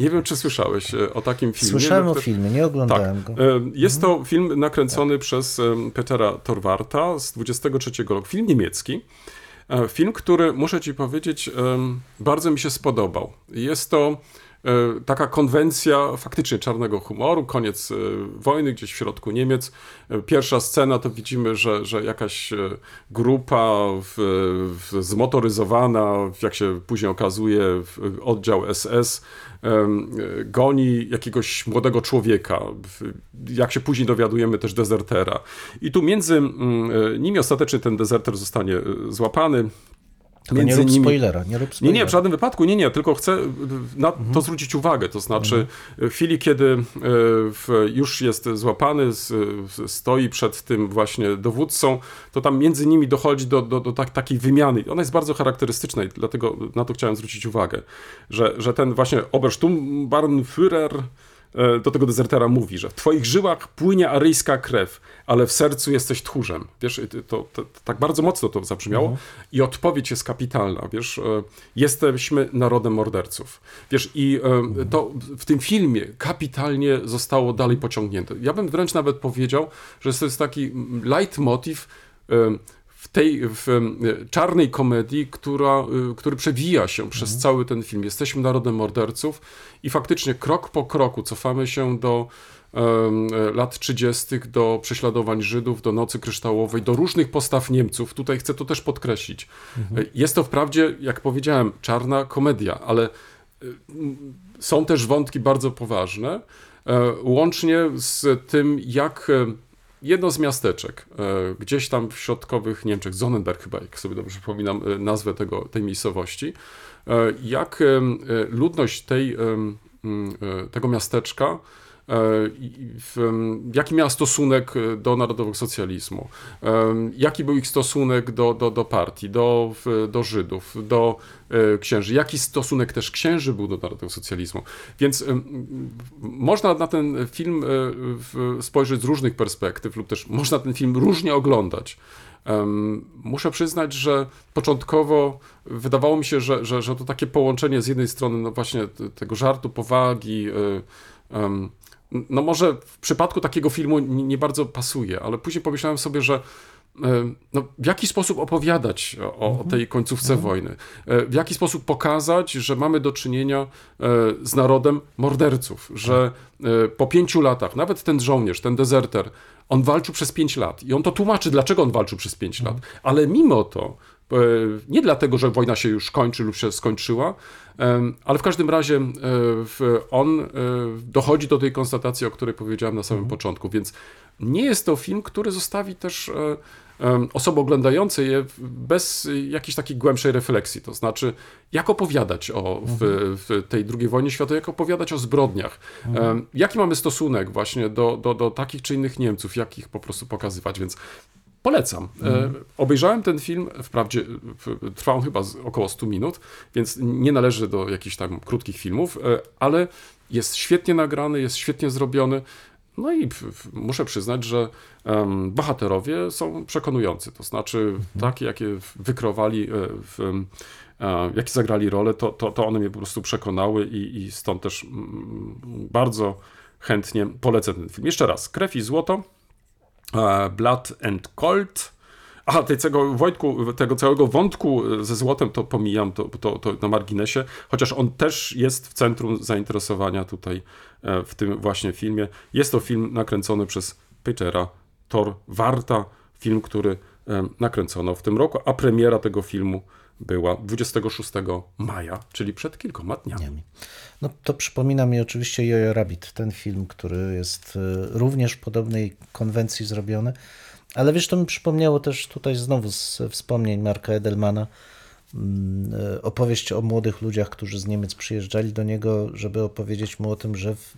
Nie wiem, czy słyszałeś e, o takim filmie. Słyszałem No, o filmie, nie tak. oglądałem go. E, Jest to film nakręcony przez em, Petera Torwarta z 23 roku. Film niemiecki. E, Film, który muszę ci powiedzieć, bardzo mi się spodobał. Jest to e, taka konwencja faktycznie czarnego humoru, koniec e, wojny gdzieś w środku Niemiec. E, Pierwsza scena to widzimy, że, że jakaś e, grupa w, w, zmotoryzowana, jak się później okazuje, oddział SS e, goni jakiegoś młodego człowieka, jak się później dowiadujemy też dezertera. I tu między mm, e, nimi ostatecznie ten dezerter zostanie e, złapany. Tylko nie rób spoilera, nie rób Nie, spoilera. nie, w żadnym wypadku, nie, nie, tylko chcę na to zwrócić uwagę. To znaczy, w chwili, kiedy e, już jest złapany, stoi przed tym właśnie dowódcą, to tam między nimi dochodzi do, do, do tak, takiej wymiany. Ona jest bardzo charakterystyczna i dlatego na to chciałem zwrócić uwagę, że, że ten właśnie Obersturmbannführer e, do tego dezertera mówi, że w twoich żyłach płynie aryjska krew, ale w sercu jesteś tchórzem. Wiesz, to, to, to, tak bardzo mocno to zabrzmiało i odpowiedź jest kapitalna, wiesz, e, jesteśmy narodem morderców. Wiesz, i e, to w tym filmie kapitalnie zostało dalej pociągnięte. Ja bym wręcz nawet powiedział, że to jest taki mm, leitmotiv e, w tej w, em, czarnej komedii, która, y, który przewija się przez cały ten film. Jesteśmy narodem morderców i faktycznie krok po kroku cofamy się do e, lat 30., do prześladowań Żydów, do Nocy Kryształowej, do różnych postaw Niemców. Tutaj chcę to też podkreślić. E, Jest to wprawdzie, jak powiedziałem, czarna komedia, ale są też wątki bardzo poważne, e, łącznie z tym, jak e, jedno z miasteczek, e, gdzieś tam w środkowych Niemczech, Sonnenberg chyba, jak sobie dobrze przypominam e, nazwę tego, tej miejscowości, e, jak ludność tej, tego miasteczka jaki miała stosunek e, do narodowego socjalizmu, em, jaki był ich stosunek do, do, do partii, do, do Żydów, do e, księży, jaki stosunek też księży był do narodowego socjalizmu. Więc można na ten film e, spojrzeć z różnych perspektyw, lub też można ten film różnie oglądać. Muszę przyznać, że początkowo wydawało mi się, że, że, że to takie połączenie z jednej strony no właśnie tego żartu, powagi, no może w przypadku takiego filmu nie, bardzo pasuje, ale później pomyślałem sobie, że e, no, w jaki sposób opowiadać o, o tej końcówce wojny, E, w jaki sposób pokazać, że mamy do czynienia e, z narodem morderców, że po pięciu latach, nawet ten żołnierz, ten dezerter, on walczył przez pięć lat i on to tłumaczy, dlaczego on walczył przez pięć lat, ale mimo to, nie dlatego, że wojna się już kończy lub się skończyła, em, ale w każdym razie e, on e, dochodzi do tej konstatacji, o której powiedziałem na samym początku, więc nie jest to film, który zostawi też e, osoby oglądające je bez jakiejś takiej głębszej refleksji. To znaczy, jak opowiadać o w, w tej II wojnie światowej, jak opowiadać o zbrodniach. Em, Jaki mamy stosunek właśnie do, do, do takich czy innych Niemców, jak ich po prostu pokazywać, więc Polecam. E, obejrzałem ten film, wprawdzie trwał on chyba około 100 minut, więc nie należy do jakichś tam krótkich filmów, e, ale jest świetnie nagrany, jest świetnie zrobiony. No i muszę przyznać, że bohaterowie są przekonujący. To znaczy, takie, jakie wykrowali, e, jakie zagrali rolę, to, to, to one mnie po prostu przekonały i, i stąd też mm, bardzo chętnie polecę ten film. Jeszcze raz, Krew i Złoto. E, Blood and Cold, A, tego Wojtku, tego całego wątku ze złotem to pomijam, to, to, to na marginesie, chociaż on też jest w centrum zainteresowania tutaj e, w tym właśnie filmie. Jest to film nakręcony przez Petera Thor Warta, film, który e, nakręcono w tym roku, a premiera tego filmu była 26 maja, czyli przed kilkoma dniami. No to przypomina mi oczywiście Jojo Rabbit, ten film, który jest e, również w podobnej konwencji zrobiony. Ale wiesz, to mi przypomniało też tutaj znowu z wspomnień Marka Edelmana mm, e, opowieść o młodych ludziach, którzy z Niemiec przyjeżdżali do niego, żeby opowiedzieć mu o tym, że w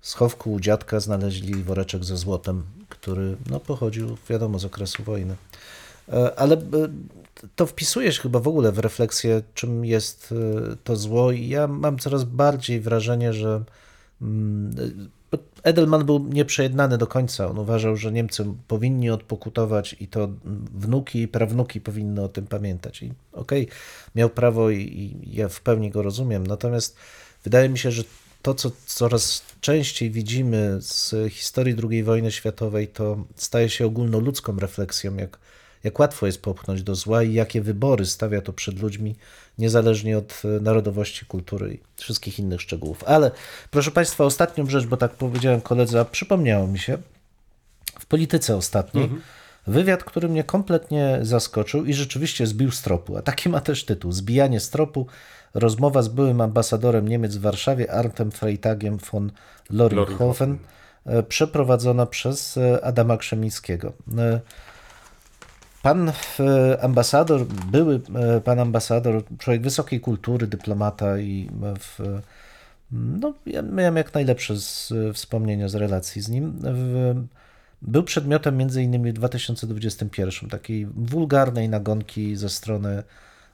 schowku u dziadka znaleźli woreczek ze złotem, który no, pochodził, wiadomo, z okresu wojny. E, ale to wpisujesz chyba w ogóle w refleksję, czym jest e, to zło, i ja mam coraz bardziej wrażenie, że mm, Edelman był nieprzejednany do końca. On uważał, że Niemcy powinni odpokutować i to wnuki i prawnuki powinny o tym pamiętać. I okej, okay, miał prawo i, i ja w pełni go rozumiem. Natomiast wydaje mi się, że to, co coraz częściej widzimy z historii II wojny światowej, to staje się ogólnoludzką refleksją, jak jak łatwo jest popchnąć do zła i jakie wybory stawia to przed ludźmi, niezależnie od e, narodowości, kultury i wszystkich innych szczegółów. Ale proszę Państwa, ostatnią rzecz, bo tak powiedziałem koledze, a przypomniało mi się, w polityce ostatniej, mhm. wywiad, który mnie kompletnie zaskoczył i rzeczywiście zbił z tropu, a taki ma też tytuł, Zbijanie z tropu, rozmowa z byłym ambasadorem Niemiec w Warszawie, Artem Freitagiem von Loringhofen, e, przeprowadzona przez e, Adama Krzemińskiego. Pan e, ambasador, były e, pan ambasador, człowiek wysokiej kultury, dyplomata i w, no, ja miałem jak najlepsze z, wspomnienia z relacji z nim. W, był przedmiotem między innymi w 2021 takiej wulgarnej nagonki ze strony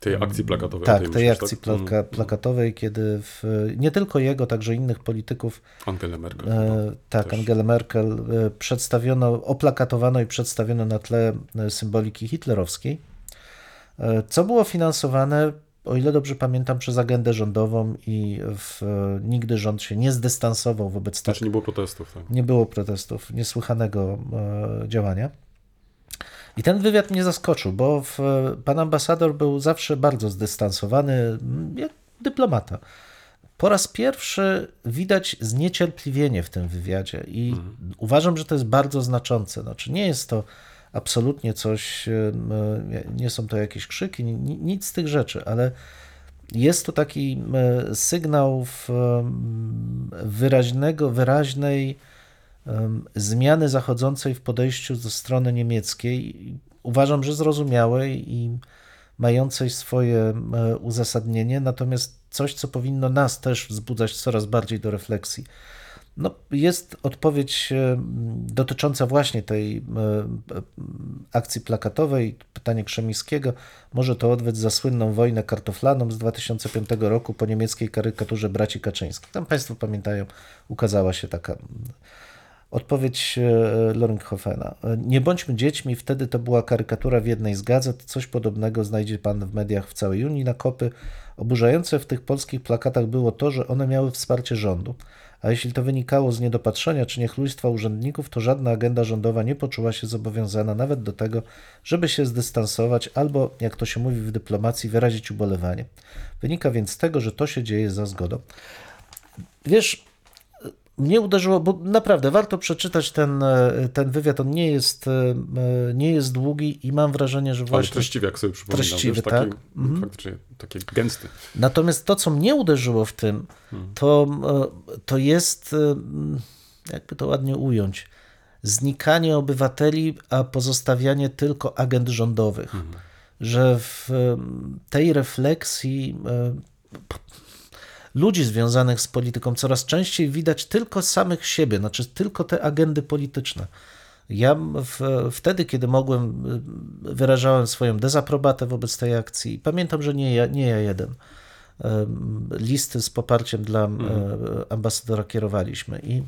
tej akcji plakatowej. Tak, tej, tej akcji tak? plaka, mm. plakatowej, kiedy w, nie tylko jego, także innych polityków. Angela Merkel. E, tak, też. Angela Merkel e, przedstawiono, oplakatowano i przedstawiono na tle e, symboliki hitlerowskiej, e, co było finansowane, o ile dobrze pamiętam, przez agendę rządową i w, nigdy rząd się nie zdystansował wobec tego. Znaczy nie było protestów. Tak? Nie było protestów, niesłychanego e, działania. I ten wywiad mnie zaskoczył, bo w, pan ambasador był zawsze bardzo zdystansowany, jak dyplomata. Po raz pierwszy widać zniecierpliwienie w tym wywiadzie i mhm. uważam, że to jest bardzo znaczące. Znaczy nie jest to absolutnie coś, nie są to jakieś krzyki, nic z tych rzeczy, ale jest to taki sygnał wyraźnego, wyraźnej zmiany zachodzącej w podejściu ze strony niemieckiej, uważam, że zrozumiałej i mającej swoje uzasadnienie, natomiast coś, co powinno nas też wzbudzać coraz bardziej do refleksji. No, jest odpowiedź dotycząca właśnie tej akcji plakatowej, pytanie Krzemińskiego. Może to odwet za słynną wojnę kartoflaną z 2005 roku po niemieckiej karykaturze braci Kaczyńskich. Tam Państwo pamiętają, ukazała się taka Odpowiedź e, Loringhofena. Nie bądźmy dziećmi, wtedy to była karykatura w jednej z gazet. Coś podobnego znajdzie pan w mediach w całej Unii na kopy. Oburzające w tych polskich plakatach było to, że one miały wsparcie rządu. A jeśli to wynikało z niedopatrzenia czy niechlujstwa urzędników, to żadna agenda rządowa nie poczuła się zobowiązana nawet do tego, żeby się zdystansować albo, jak to się mówi w dyplomacji, wyrazić ubolewanie. Wynika więc z tego, że to się dzieje za zgodą. Wiesz, mnie uderzyło, bo naprawdę warto przeczytać ten, e, ten wywiad. On nie jest, e, nie jest długi i mam wrażenie, że właśnie. Ale treściwy, jak sobie przypominam. Treściwy, wiesz, tak. Taki, mhm. Faktycznie taki gęsty. Natomiast to, co mnie uderzyło w tym, mhm. to, e, to jest, jakby to ładnie ująć, znikanie obywateli, a pozostawianie tylko agent rządowych. Mhm. Że w tej refleksji ludzi związanych z polityką coraz częściej widać tylko samych siebie, znaczy tylko te agendy polityczne. Ja w, wtedy, kiedy mogłem, wyrażałem swoją dezaprobatę wobec tej akcji. Pamiętam, że nie ja, nie ja jeden. Listy z poparciem dla mhm. ambasadora kierowaliśmy i,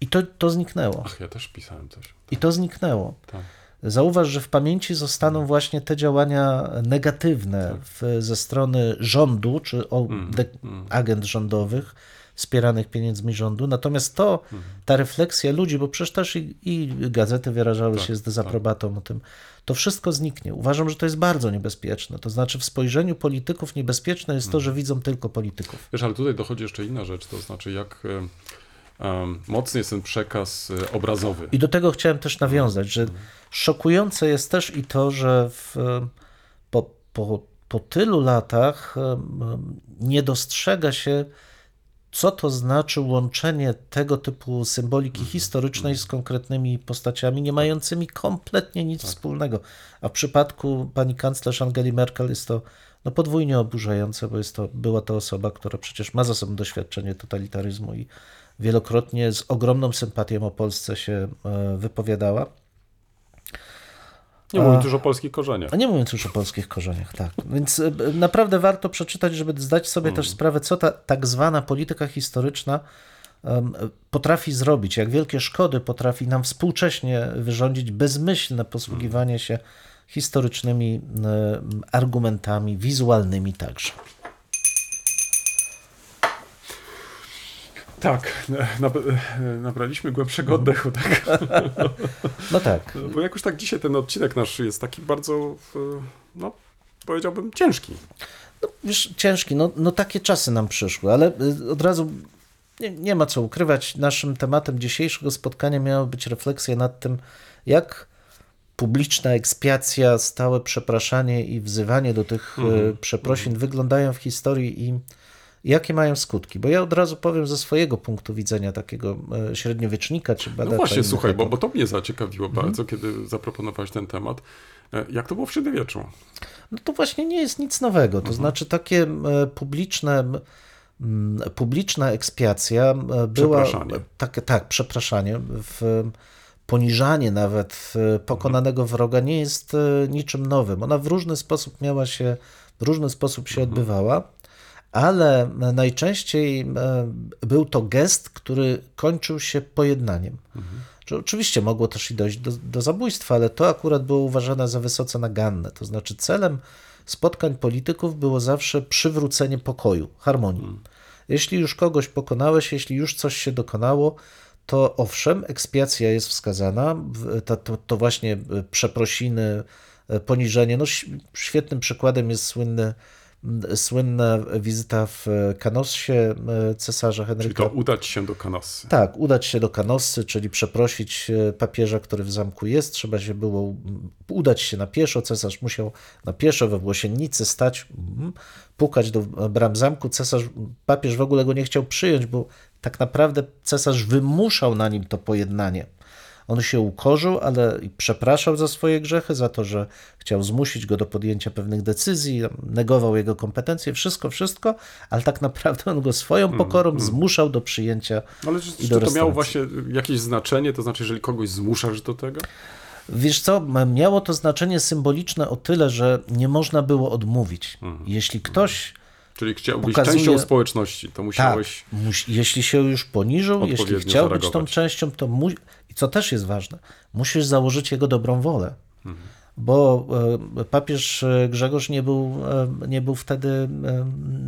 i to, to zniknęło. Ach, ja też pisałem coś. Tak. I to zniknęło. Tak. Zauważ, że w pamięci zostaną właśnie te działania negatywne w, ze strony rządu, czy o, mm, de, mm. agent rządowych, wspieranych pieniędzmi rządu. Natomiast to, ta refleksja ludzi, bo przecież też i, i gazety wyrażały się z dezaprobatą o tym, to wszystko zniknie. Uważam, że to jest bardzo niebezpieczne. To znaczy w spojrzeniu polityków niebezpieczne jest to, że widzą tylko polityków. Wiesz, ale tutaj dochodzi jeszcze inna rzecz, to znaczy jak e, mocny jest ten przekaz e, obrazowy. I do tego chciałem też nawiązać, że szokujące jest też i to, że w, po, po, po tylu latach nie dostrzega się, co to znaczy łączenie tego typu symboliki historycznej z konkretnymi postaciami, nie mającymi kompletnie nic wspólnego. A w przypadku pani kanclerz Angeli Merkel jest to no, podwójnie oburzające, bo jest to, była to osoba, która przecież ma za sobą doświadczenie totalitaryzmu i wielokrotnie z ogromną sympatią o Polsce się e, wypowiadała. Nie mówiąc już o polskich korzeniach. A nie mówiąc już o polskich korzeniach, tak. Więc e, naprawdę warto przeczytać, żeby zdać sobie też sprawę, co ta tak zwana polityka historyczna em, potrafi zrobić, jak wielkie szkody potrafi nam współcześnie wyrządzić bezmyślne posługiwanie się historycznymi em, argumentami, wizualnymi także. Tak, na, nabraliśmy głębszego oddechu, tak? No tak. Bo jakoś tak dzisiaj ten odcinek nasz jest taki bardzo, no powiedziałbym, ciężki. Wiesz, ciężki, no, no takie czasy nam przyszły, ale y, od razu nie, nie ma co ukrywać. Naszym tematem dzisiejszego spotkania miała być refleksja nad tym, jak publiczna ekspiacja, stałe przepraszanie i wzywanie do tych y, przeprosin wyglądają w historii i jakie mają skutki. Bo ja od razu powiem ze swojego punktu widzenia takiego y, średniowiecznika czy badacza. No właśnie, słuchaj, bo, bo to mnie zaciekawiło bardzo, kiedy zaproponowałeś ten temat. E, Jak to było w średniowieczu? No to właśnie nie jest nic nowego. To znaczy takie e, publiczne, publiczna ekspiacja e, była... Przepraszanie. Tak, tak, przepraszanie. W, poniżanie nawet e, pokonanego wroga nie jest e, niczym nowym. Ona w różny sposób miała się, w różny sposób się odbywała, ale najczęściej e, był to gest, który kończył się pojednaniem. Że oczywiście mogło też i dojść do, do zabójstwa, ale to akurat było uważane za wysoce naganne. To znaczy celem spotkań polityków było zawsze przywrócenie pokoju, harmonii. Jeśli już kogoś pokonałeś, jeśli już coś się dokonało, to owszem, ekspiacja jest wskazana, to, to, to właśnie e, przeprosiny, e, poniżenie. No, świetnym przykładem jest słynny, słynna wizyta w Kanossie e, cesarza Czyli Henryka to udać się do Kanossy. tak, udać się do Kanossy, czyli przeprosić e, papieża, który w zamku jest. Trzeba się było udać się na pieszo. Cesarz musiał na pieszo we Włosiennicy stać, mm, pukać do bram zamku. Cesarz, papież w ogóle go nie chciał przyjąć, bo tak naprawdę cesarz wymuszał na nim to pojednanie. On się ukorzył, ale przepraszał za swoje grzechy, za to, że chciał zmusić go do podjęcia pewnych decyzji, negował jego kompetencje, wszystko, wszystko, ale tak naprawdę on go swoją pokorą zmuszał do przyjęcia Ale czy, czy to miało właśnie jakieś znaczenie? To znaczy, jeżeli kogoś zmuszasz do tego? Wiesz co, miało to znaczenie symboliczne o tyle, że nie można było odmówić. Jeśli ktoś, Czyli chciałbyś Pokazuje- częścią społeczności, to tak, musiałeś... muś, jeśli się już poniżył, jeśli chciał być tą zareagować. częścią, to mu, i co też jest ważne, musisz założyć jego dobrą wolę. Bo e, papież e, Grzegorz nie był, e, nie był wtedy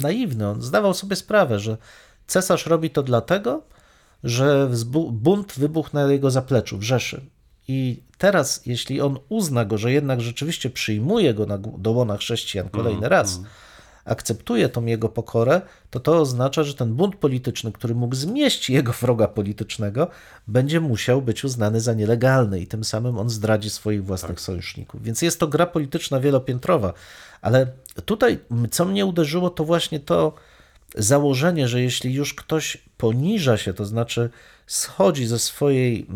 naiwny. On zdawał sobie sprawę, że cesarz robi to dlatego, że bunt wybuchł na jego zapleczu w Rzeszy. I teraz, jeśli on uzna go, że jednak rzeczywiście przyjmuje go na, do łona chrześcijan kolejny raz, akceptuje tą jego pokorę, to to oznacza, że ten bunt polityczny, który mógł zmieść jego wroga politycznego, będzie musiał być uznany za nielegalny i tym samym on zdradzi swoich własnych sojuszników. Więc jest to gra polityczna wielopiętrowa. Ale tutaj, co mnie uderzyło, to właśnie to założenie, że jeśli już ktoś poniża się, to znaczy schodzi ze swojej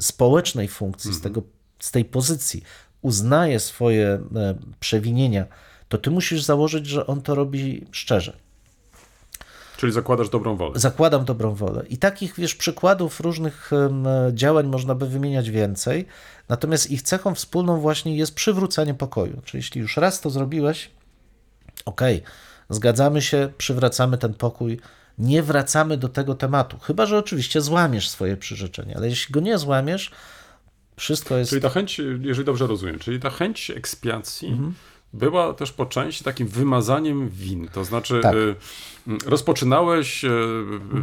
społecznej funkcji, z, tego, z tej pozycji, uznaje swoje e, przewinienia, to ty musisz założyć, że on to robi szczerze. Czyli zakładasz dobrą wolę. Zakładam dobrą wolę. I takich, wiesz, przykładów różnych działań można by wymieniać więcej, natomiast ich cechą wspólną właśnie jest przywrócenie pokoju. Czyli jeśli już raz to zrobiłeś, okej, zgadzamy się, przywracamy ten pokój, nie wracamy do tego tematu. Chyba, że oczywiście złamiesz swoje przyrzeczenie, ale jeśli go nie złamiesz, wszystko jest... Czyli ta chęć, jeżeli dobrze rozumiem, czyli ta chęć ekspiacji Mhm. Była też po części takim wymazaniem win. To znaczy, Tak. y, rozpoczynałeś y,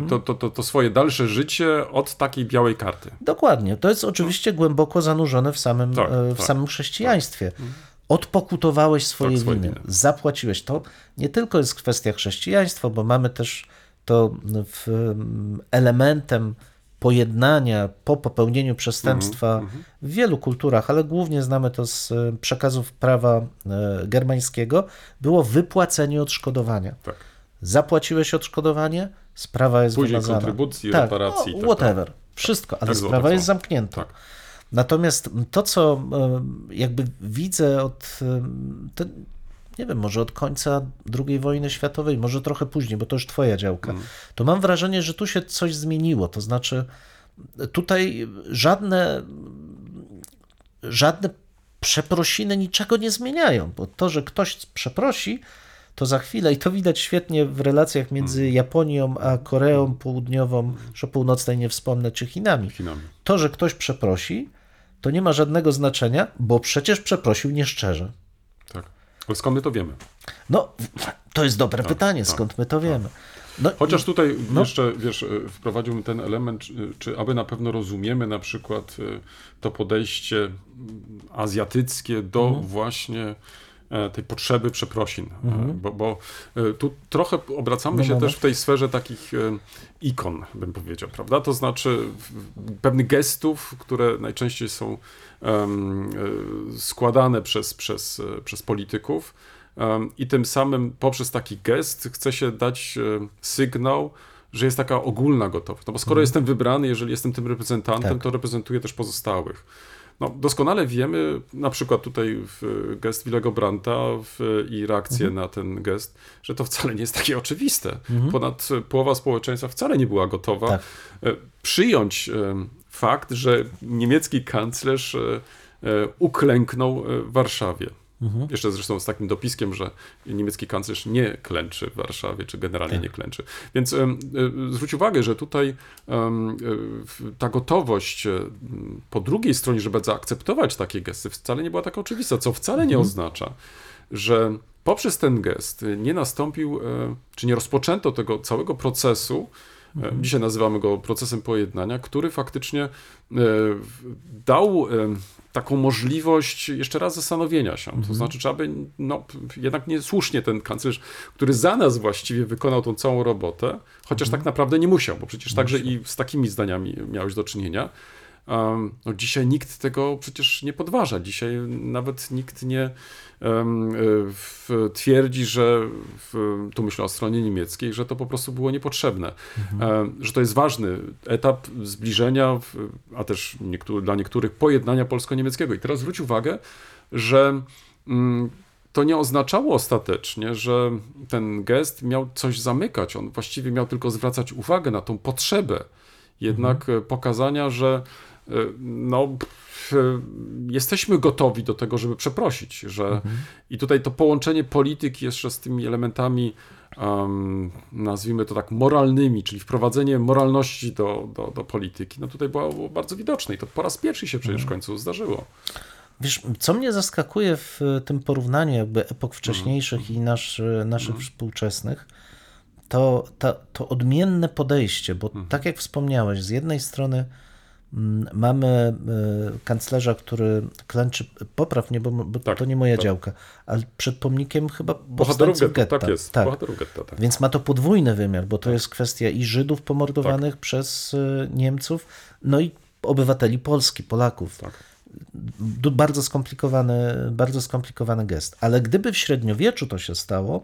to, to, to, to swoje dalsze życie od takiej białej karty. Dokładnie. To jest oczywiście głęboko zanurzone w samym, Tak, e, w tak, samym chrześcijaństwie. Odpokutowałeś swoje Tak, swoje winy, winy. zapłaciłeś. To nie tylko jest kwestia chrześcijaństwa, bo mamy też to w, elementem pojednania po popełnieniu przestępstwa Mhm, w wielu kulturach, ale głównie znamy to z e, przekazów prawa e, germańskiego, było wypłacenie odszkodowania. Tak. Zapłaciłeś odszkodowanie, sprawa jest Później wymazana. kontrybucji, tak, reparacji i no, tak whatever. Wszystko, ale Tak sprawa jest zamknięta. Tak. Natomiast to, co jakby widzę od, to, nie wiem, może od końca II wojny światowej, może trochę później, bo to już twoja działka, Mhm. to mam wrażenie, że tu się coś zmieniło. To znaczy, tutaj żadne, żadne przeprosiny niczego nie zmieniają, bo to, że ktoś przeprosi, to za chwilę, i to widać świetnie w relacjach między Mhm. Japonią a Koreą Południową, że północnej nie wspomnę, czy Chinami. Chinami. To, że ktoś przeprosi, to nie ma żadnego znaczenia, bo przecież przeprosił nieszczerze. Tak. Skąd my to wiemy? No, to jest dobre pytanie, skąd my to wiemy. No, Chociaż tutaj No. jeszcze, wiesz, wprowadziłbym ten element, czy, czy aby na pewno rozumiemy na przykład e, to podejście mm, azjatyckie do Mhm. właśnie tej potrzeby przeprosin, e, bo, bo e, tu trochę obracamy No, się też w tej sferze takich e, ikon, bym powiedział, prawda? To znaczy pewnych gestów, które najczęściej są e, składane przez, przez, e, przez polityków, I tym samym poprzez taki gest chce się dać e, sygnał, że jest taka ogólna gotowość. No bo skoro jestem wybrany, jeżeli jestem tym reprezentantem, Tak. to reprezentuję też pozostałych. No, doskonale wiemy, na przykład tutaj w gest Willego Brandta w, i reakcję na ten gest, że to wcale nie jest takie oczywiste. Ponad połowa społeczeństwa wcale nie była gotowa Tak. e, przyjąć e, fakt, że niemiecki kanclerz e, e, uklęknął e, w Warszawie. Jeszcze zresztą z takim dopiskiem, że niemiecki kanclerz nie klęczy w Warszawie, czy generalnie Tak. nie klęczy. Więc e, zwróć uwagę, że tutaj e, ta gotowość e, po drugiej stronie, żeby zaakceptować takie gesty, wcale nie była taka oczywista, co wcale nie oznacza, że poprzez ten gest nie nastąpił, czy nie rozpoczęto tego całego procesu, e, dzisiaj nazywamy go procesem pojednania, który faktycznie dał taką możliwość jeszcze raz zastanowienia się. To znaczy, trzeba by, no, jednak niesłusznie ten kanclerz, który za nas właściwie wykonał tą całą robotę, chociaż tak naprawdę nie musiał, bo przecież także i z takimi zdaniami miałeś do czynienia. No dzisiaj nikt tego przecież nie podważa. Dzisiaj nawet nikt nie w, twierdzi, że tu myślę o stronie niemieckiej, że to po prostu było niepotrzebne. Um, że to jest ważny etap zbliżenia, a też niektóry, dla niektórych pojednania polsko-niemieckiego. I teraz zwróć uwagę, że mm, to nie oznaczało ostatecznie, że ten gest miał coś zamykać. On właściwie miał tylko zwracać uwagę na tą potrzebę jednak e, pokazania, że e, no, e, jesteśmy gotowi do tego, żeby przeprosić, że i tutaj to połączenie polityki jeszcze z tymi elementami um, nazwijmy to tak moralnymi, czyli wprowadzenie moralności do, do, do polityki, no tutaj było, było bardzo widoczne i to po raz pierwszy się przecież w końcu zdarzyło. Wiesz, co mnie zaskakuje w tym porównaniu jakby epok wcześniejszych Mhm. i nasz, naszych współczesnych, to, to, to odmienne podejście, bo Mhm. tak jak wspomniałeś, z jednej strony mamy y, kanclerza, który klęczy, popraw mnie, bo, bo Tak, to nie moja tak. działka, ale przed pomnikiem chyba Bohaterów getta, getta. tak jest, Tak. bohaterów getta, tak. Więc ma to podwójny wymiar, bo to jest kwestia i Żydów pomordowanych przez y, Niemców, no i obywateli Polski, Polaków. Tak. Bardzo skomplikowany, bardzo skomplikowany gest. Ale gdyby w średniowieczu to się stało,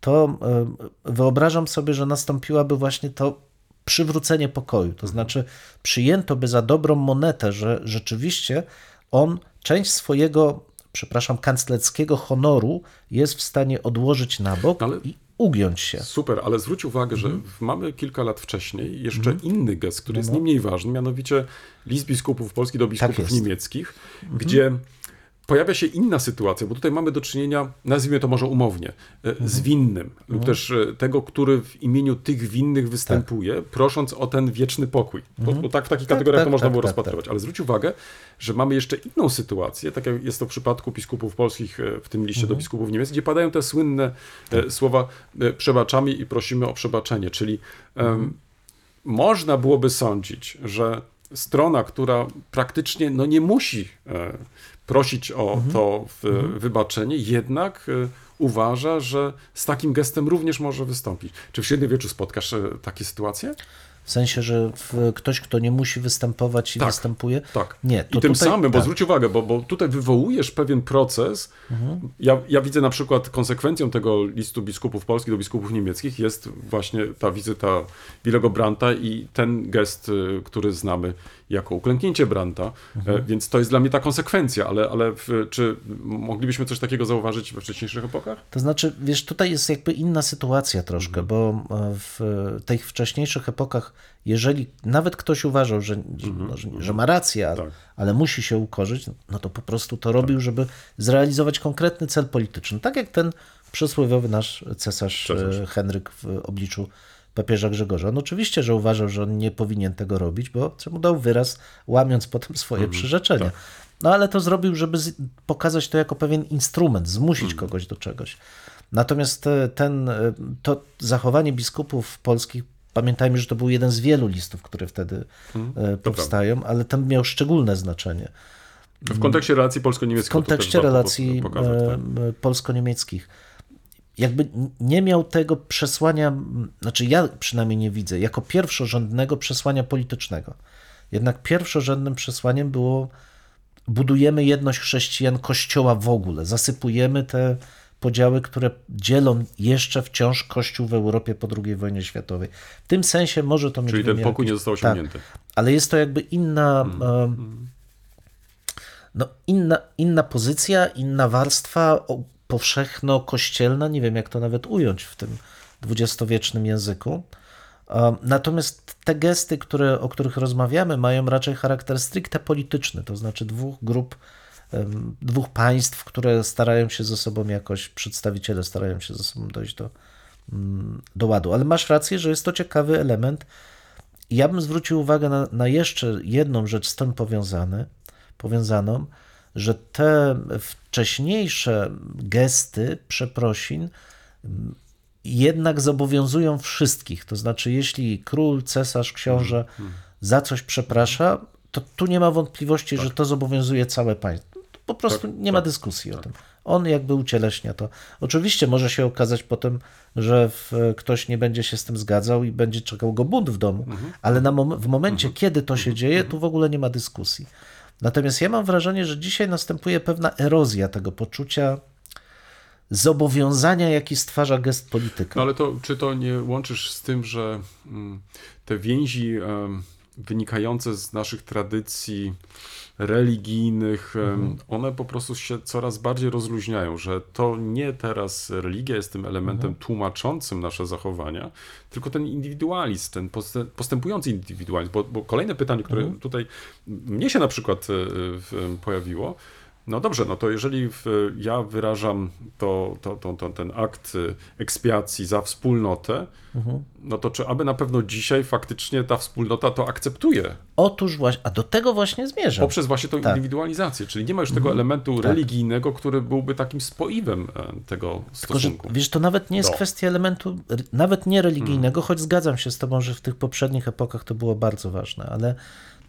to y, wyobrażam sobie, że nastąpiłaby właśnie to przywrócenie pokoju. To znaczy, przyjęto by za dobrą monetę, że rzeczywiście on część swojego, przepraszam, kanclerskiego honoru jest w stanie odłożyć na bok Ale- i ugiąć się. Super, ale zwróć uwagę, że Mhm. mamy kilka lat wcześniej jeszcze inny gest, który jest nie mniej ważny, mianowicie list biskupów polskich do biskupów No, Tak jest. Mhm. niemieckich, gdzie pojawia się inna sytuacja, bo tutaj mamy do czynienia, nazwijmy to może umownie, e, z winnym, lub też e, tego, który w imieniu tych winnych występuje, prosząc o ten wieczny pokój. Bo, bo tak w takich kategoriach tak, to można tak, było tak, rozpatrywać. Ale zwróć uwagę, że mamy jeszcze inną sytuację, tak jak jest to w przypadku biskupów polskich, e, w tym liście do biskupów niemieckich, gdzie padają te słynne słowa przebaczamy i prosimy o przebaczenie, czyli em, można byłoby sądzić, że strona, która praktycznie no, nie musi prosić o to w, wybaczenie, jednak e, uważa, że z takim gestem również może wystąpić. Czy w średniowieczu spotkasz e, takie sytuacje? W sensie, że ktoś, kto nie musi występować i Tak, występuje. Tak. Nie, to I tym tutaj- samym, bo tak. zwróć uwagę, bo, bo tutaj wywołujesz pewien proces. Ja, ja widzę na przykład konsekwencją tego listu biskupów polskich do biskupów niemieckich jest właśnie ta wizyta Willego Brandta i ten gest, y, który znamy jako uklęknięcie Brandta, E, więc to jest dla mnie ta konsekwencja, ale, ale w, czy moglibyśmy coś takiego zauważyć we wcześniejszych epokach? To znaczy, wiesz, tutaj jest jakby inna sytuacja troszkę, bo e, w tych wcześniejszych epokach, jeżeli nawet ktoś uważał, że, no, że, że ma rację, ale, Tak. ale musi się ukorzyć, no to po prostu to robił, żeby zrealizować konkretny cel polityczny. Tak jak ten przysłowiowy nasz cesarz, Cesarz. e, Henryk w obliczu papieża Grzegorza. On oczywiście, że uważał, że on nie powinien tego robić, bo mu dał wyraz, łamiąc potem swoje przyrzeczenia. No ale to zrobił, żeby pokazać to jako pewien instrument, zmusić kogoś do czegoś. Natomiast e, ten, e, to zachowanie biskupów polskich, pamiętajmy, że to był jeden z wielu listów, które wtedy e, powstają, ale ten miał szczególne znaczenie. W kontekście relacji polsko-niemieckich. W kontekście relacji Pokazać, tak. polsko-niemieckich. Jakby nie miał tego przesłania, znaczy ja przynajmniej nie widzę, jako pierwszorzędnego przesłania politycznego. Jednak pierwszorzędnym przesłaniem było budujemy jedność chrześcijan Kościoła w ogóle, zasypujemy te podziały, które dzielą jeszcze wciąż Kościół w Europie po II wojnie światowej. W tym sensie może to mieć Czyli ten wymiar pokój nie został tak, osiągnięty. ale jest to jakby inna, e, no inna, inna pozycja, inna warstwa powszechno-kościelna, nie wiem jak to nawet ująć w tym dwudziestowiecznym języku. Natomiast te gesty, które, o których rozmawiamy, mają raczej charakter stricte polityczny, to znaczy dwóch grup, dwóch państw, które starają się ze sobą jakoś, przedstawiciele starają się ze sobą dojść do, mm, do ładu. Ale masz rację, że jest to ciekawy element, ja bym zwrócił uwagę na, na jeszcze jedną rzecz z tym powiązane, powiązaną, że te wcześniejsze gesty przeprosin mm, jednak zobowiązują wszystkich. To znaczy, jeśli król, cesarz, książę za coś przeprasza, to tu nie ma wątpliwości, że to zobowiązuje całe państwo. Po prostu nie ma dyskusji o tym. On jakby ucieleśnia to. Oczywiście może się okazać potem, że w, ktoś nie będzie się z tym zgadzał i będzie czekał go bunt w domu, ale na mom- w momencie, kiedy to się dzieje, tu w ogóle nie ma dyskusji. Natomiast ja mam wrażenie, że dzisiaj następuje pewna erozja tego poczucia zobowiązania, jaki stwarza gest polityka. No ale to, czy to nie łączysz z tym, że mm, te więzi wynikające z naszych tradycji religijnych, Mhm. one po prostu się coraz bardziej rozluźniają, że to nie teraz religia jest tym elementem Mhm. tłumaczącym nasze zachowania, tylko ten indywidualizm, ten postę- postępujący indywidualizm, bo, bo kolejne pytanie, które Mhm. tutaj mnie się na przykład e, pojawiło, no dobrze, no to jeżeli w, ja wyrażam to, to, to, to, ten akt ekspiacji za wspólnotę, Mhm. no to czy aby na pewno dzisiaj faktycznie ta wspólnota to akceptuje? Otóż właśnie, a do tego właśnie zmierzam. Poprzez właśnie tą Tak. indywidualizację, czyli nie ma już tego elementu religijnego, który byłby takim spoiwem e, tego Tylko, stosunku. wiesz, to nawet nie jest No. kwestia elementu, nawet nie religijnego, choć zgadzam się z tobą, że w tych poprzednich epokach to było bardzo ważne, ale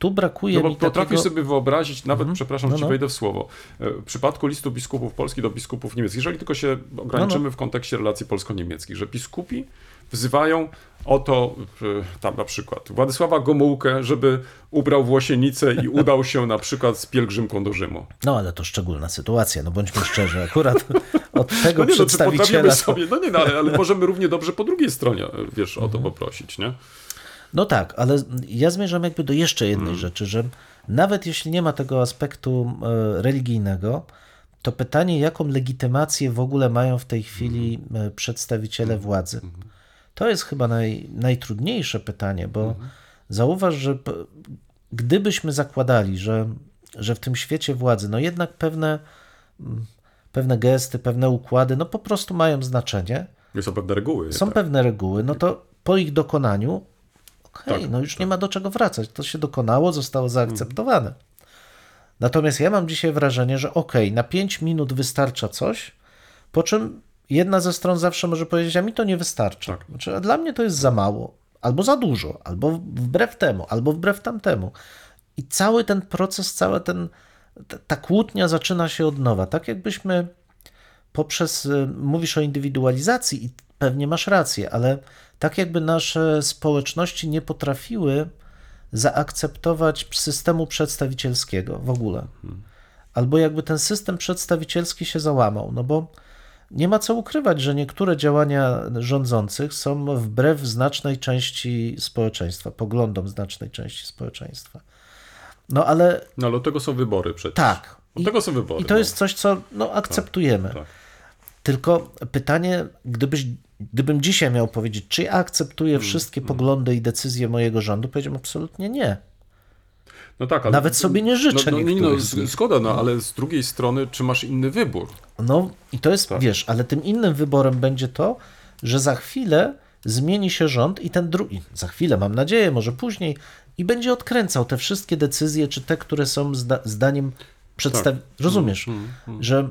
tu brakuje No bo mi potrafisz takiego... sobie wyobrazić, nawet, przepraszam, No, że ci no. wejdę w słowo, e, w przypadku listu biskupów polskich do biskupów niemieckich, jeżeli tylko się ograniczymy No, w kontekście relacji polsko-niemieckich, że biskupi wzywają o to e, tam na przykład Władysława Gomułkę, żeby ubrał włosienicę i *laughs* udał się na przykład z pielgrzymką do Rzymu. No ale to szczególna sytuacja, no bądźmy szczerzy, akurat *laughs* od tego No nie, no, przedstawiciela... to- sobie, no nie, no, ale, ale *laughs* możemy równie dobrze po drugiej stronie, e, wiesz, o to Mhm. poprosić, nie? No tak, ale ja zmierzam jakby do jeszcze jednej Mm. rzeczy, że nawet jeśli nie ma tego aspektu e, religijnego, to pytanie, jaką legitymację w ogóle mają w tej chwili Mm. e, przedstawiciele władzy. To jest chyba naj, najtrudniejsze pytanie, bo Mhm. zauważ, że gdybyśmy zakładali, że, że w tym świecie władzy, no jednak pewne pewne gesty, pewne układy, no po prostu mają znaczenie. Są pewne reguły. Są tak. pewne reguły, no to po ich dokonaniu, okej, Tak, no już nie ma do czego wracać. To się dokonało, zostało zaakceptowane. Natomiast ja mam dzisiaj wrażenie, że okej, na 5 minut wystarcza coś, po czym jedna ze stron zawsze może powiedzieć, a mi to nie wystarcza. Tak. Znaczy, a dla mnie to jest za mało, albo za dużo, albo wbrew temu, albo wbrew tamtemu. I cały ten proces, cała ten, ta, ta kłótnia zaczyna się od nowa. Tak jakbyśmy poprzez, y, mówisz o indywidualizacji i pewnie masz rację, ale tak jakby nasze społeczności nie potrafiły zaakceptować systemu przedstawicielskiego w ogóle. Albo jakby ten system przedstawicielski się załamał, no bo nie ma co ukrywać, że niektóre działania rządzących są wbrew znacznej części społeczeństwa, poglądom znacznej części społeczeństwa. No ale No ale od tego są wybory przecież. tak. Od tego są wybory. I to no. jest coś, co no, akceptujemy. tak. Tylko pytanie, gdybyś, gdybym dzisiaj miał powiedzieć, czy ja akceptuję Mm, wszystkie poglądy i decyzje mojego rządu, powiedziałbym absolutnie nie. No tak, ale... Nawet sobie nie życzę no, no, nie, no, Zgoda, no ale z drugiej strony, czy masz inny wybór? No i to jest, Tak. wiesz, ale tym innym wyborem będzie to, że za chwilę zmieni się rząd i ten drugi, za chwilę, mam nadzieję, może później, i będzie odkręcał te wszystkie decyzje, czy te, które są zda zdaniem przedstaw... Tak. Rozumiesz, Mm, że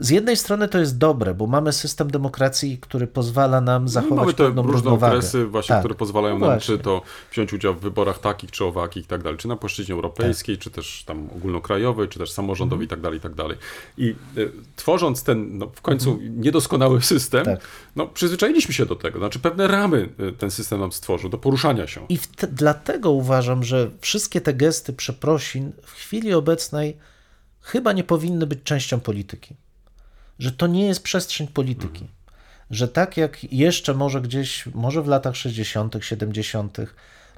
z jednej strony to jest dobre, bo mamy system demokracji, który pozwala nam No, zachować mamy te pewną różne równowagę. okresy właśnie, Tak. które pozwalają No nam właśnie. czy to wziąć udział w wyborach takich czy owakich i tak dalej, czy na płaszczyźnie europejskiej, czy też tam ogólnokrajowej, czy też samorządowej i tak dalej, i tak dalej. I y, tworząc ten no, w końcu niedoskonały system, Tak. no przyzwyczailiśmy się do tego, znaczy pewne ramy y, ten system nam stworzył, do poruszania się. I dlatego uważam, że wszystkie te gesty przeprosin w chwili obecnej chyba nie powinny być częścią polityki. Że to nie jest przestrzeń polityki. Że tak jak jeszcze może gdzieś, może w latach 60., 70.,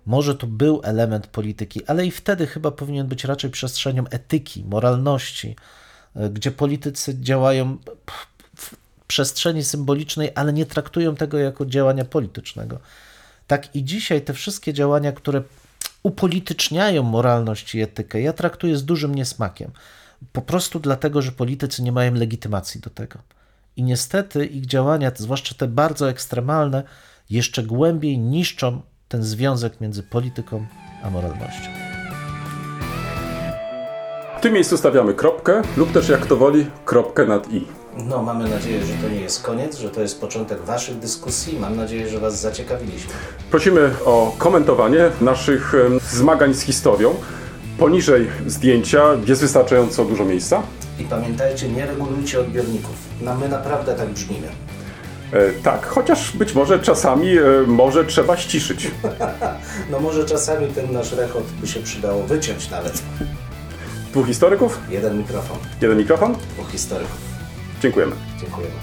może to był element polityki, ale i wtedy chyba powinien być raczej przestrzenią etyki, moralności, y, gdzie politycy działają w przestrzeni symbolicznej, ale nie traktują tego jako działania politycznego. Tak i dzisiaj te wszystkie działania, które upolityczniają moralność i etykę, ja traktuję z dużym niesmakiem. Po prostu dlatego, że politycy nie mają legitymacji do tego. I niestety ich działania, zwłaszcza te bardzo ekstremalne, jeszcze głębiej niszczą ten związek między polityką a moralnością. W tym miejscu stawiamy kropkę lub też jak to woli kropkę nad i. No, mamy nadzieję, że to nie jest koniec, że to jest początek Waszych dyskusji. Mam nadzieję, że Was zaciekawiliśmy. Prosimy o komentowanie naszych zmagań z historią. Poniżej zdjęcia jest wystarczająco dużo miejsca. I pamiętajcie, nie regulujcie odbiorników. No, my naprawdę tak brzmimy. E, tak, chociaż być może czasami e, może trzeba ściszyć. *laughs* No może czasami ten nasz rechot by się przydało wyciąć nawet. Dwóch historyków, Jeden mikrofon, jeden mikrofon. dwóch historyków. Dziękujemy. Dziękujemy.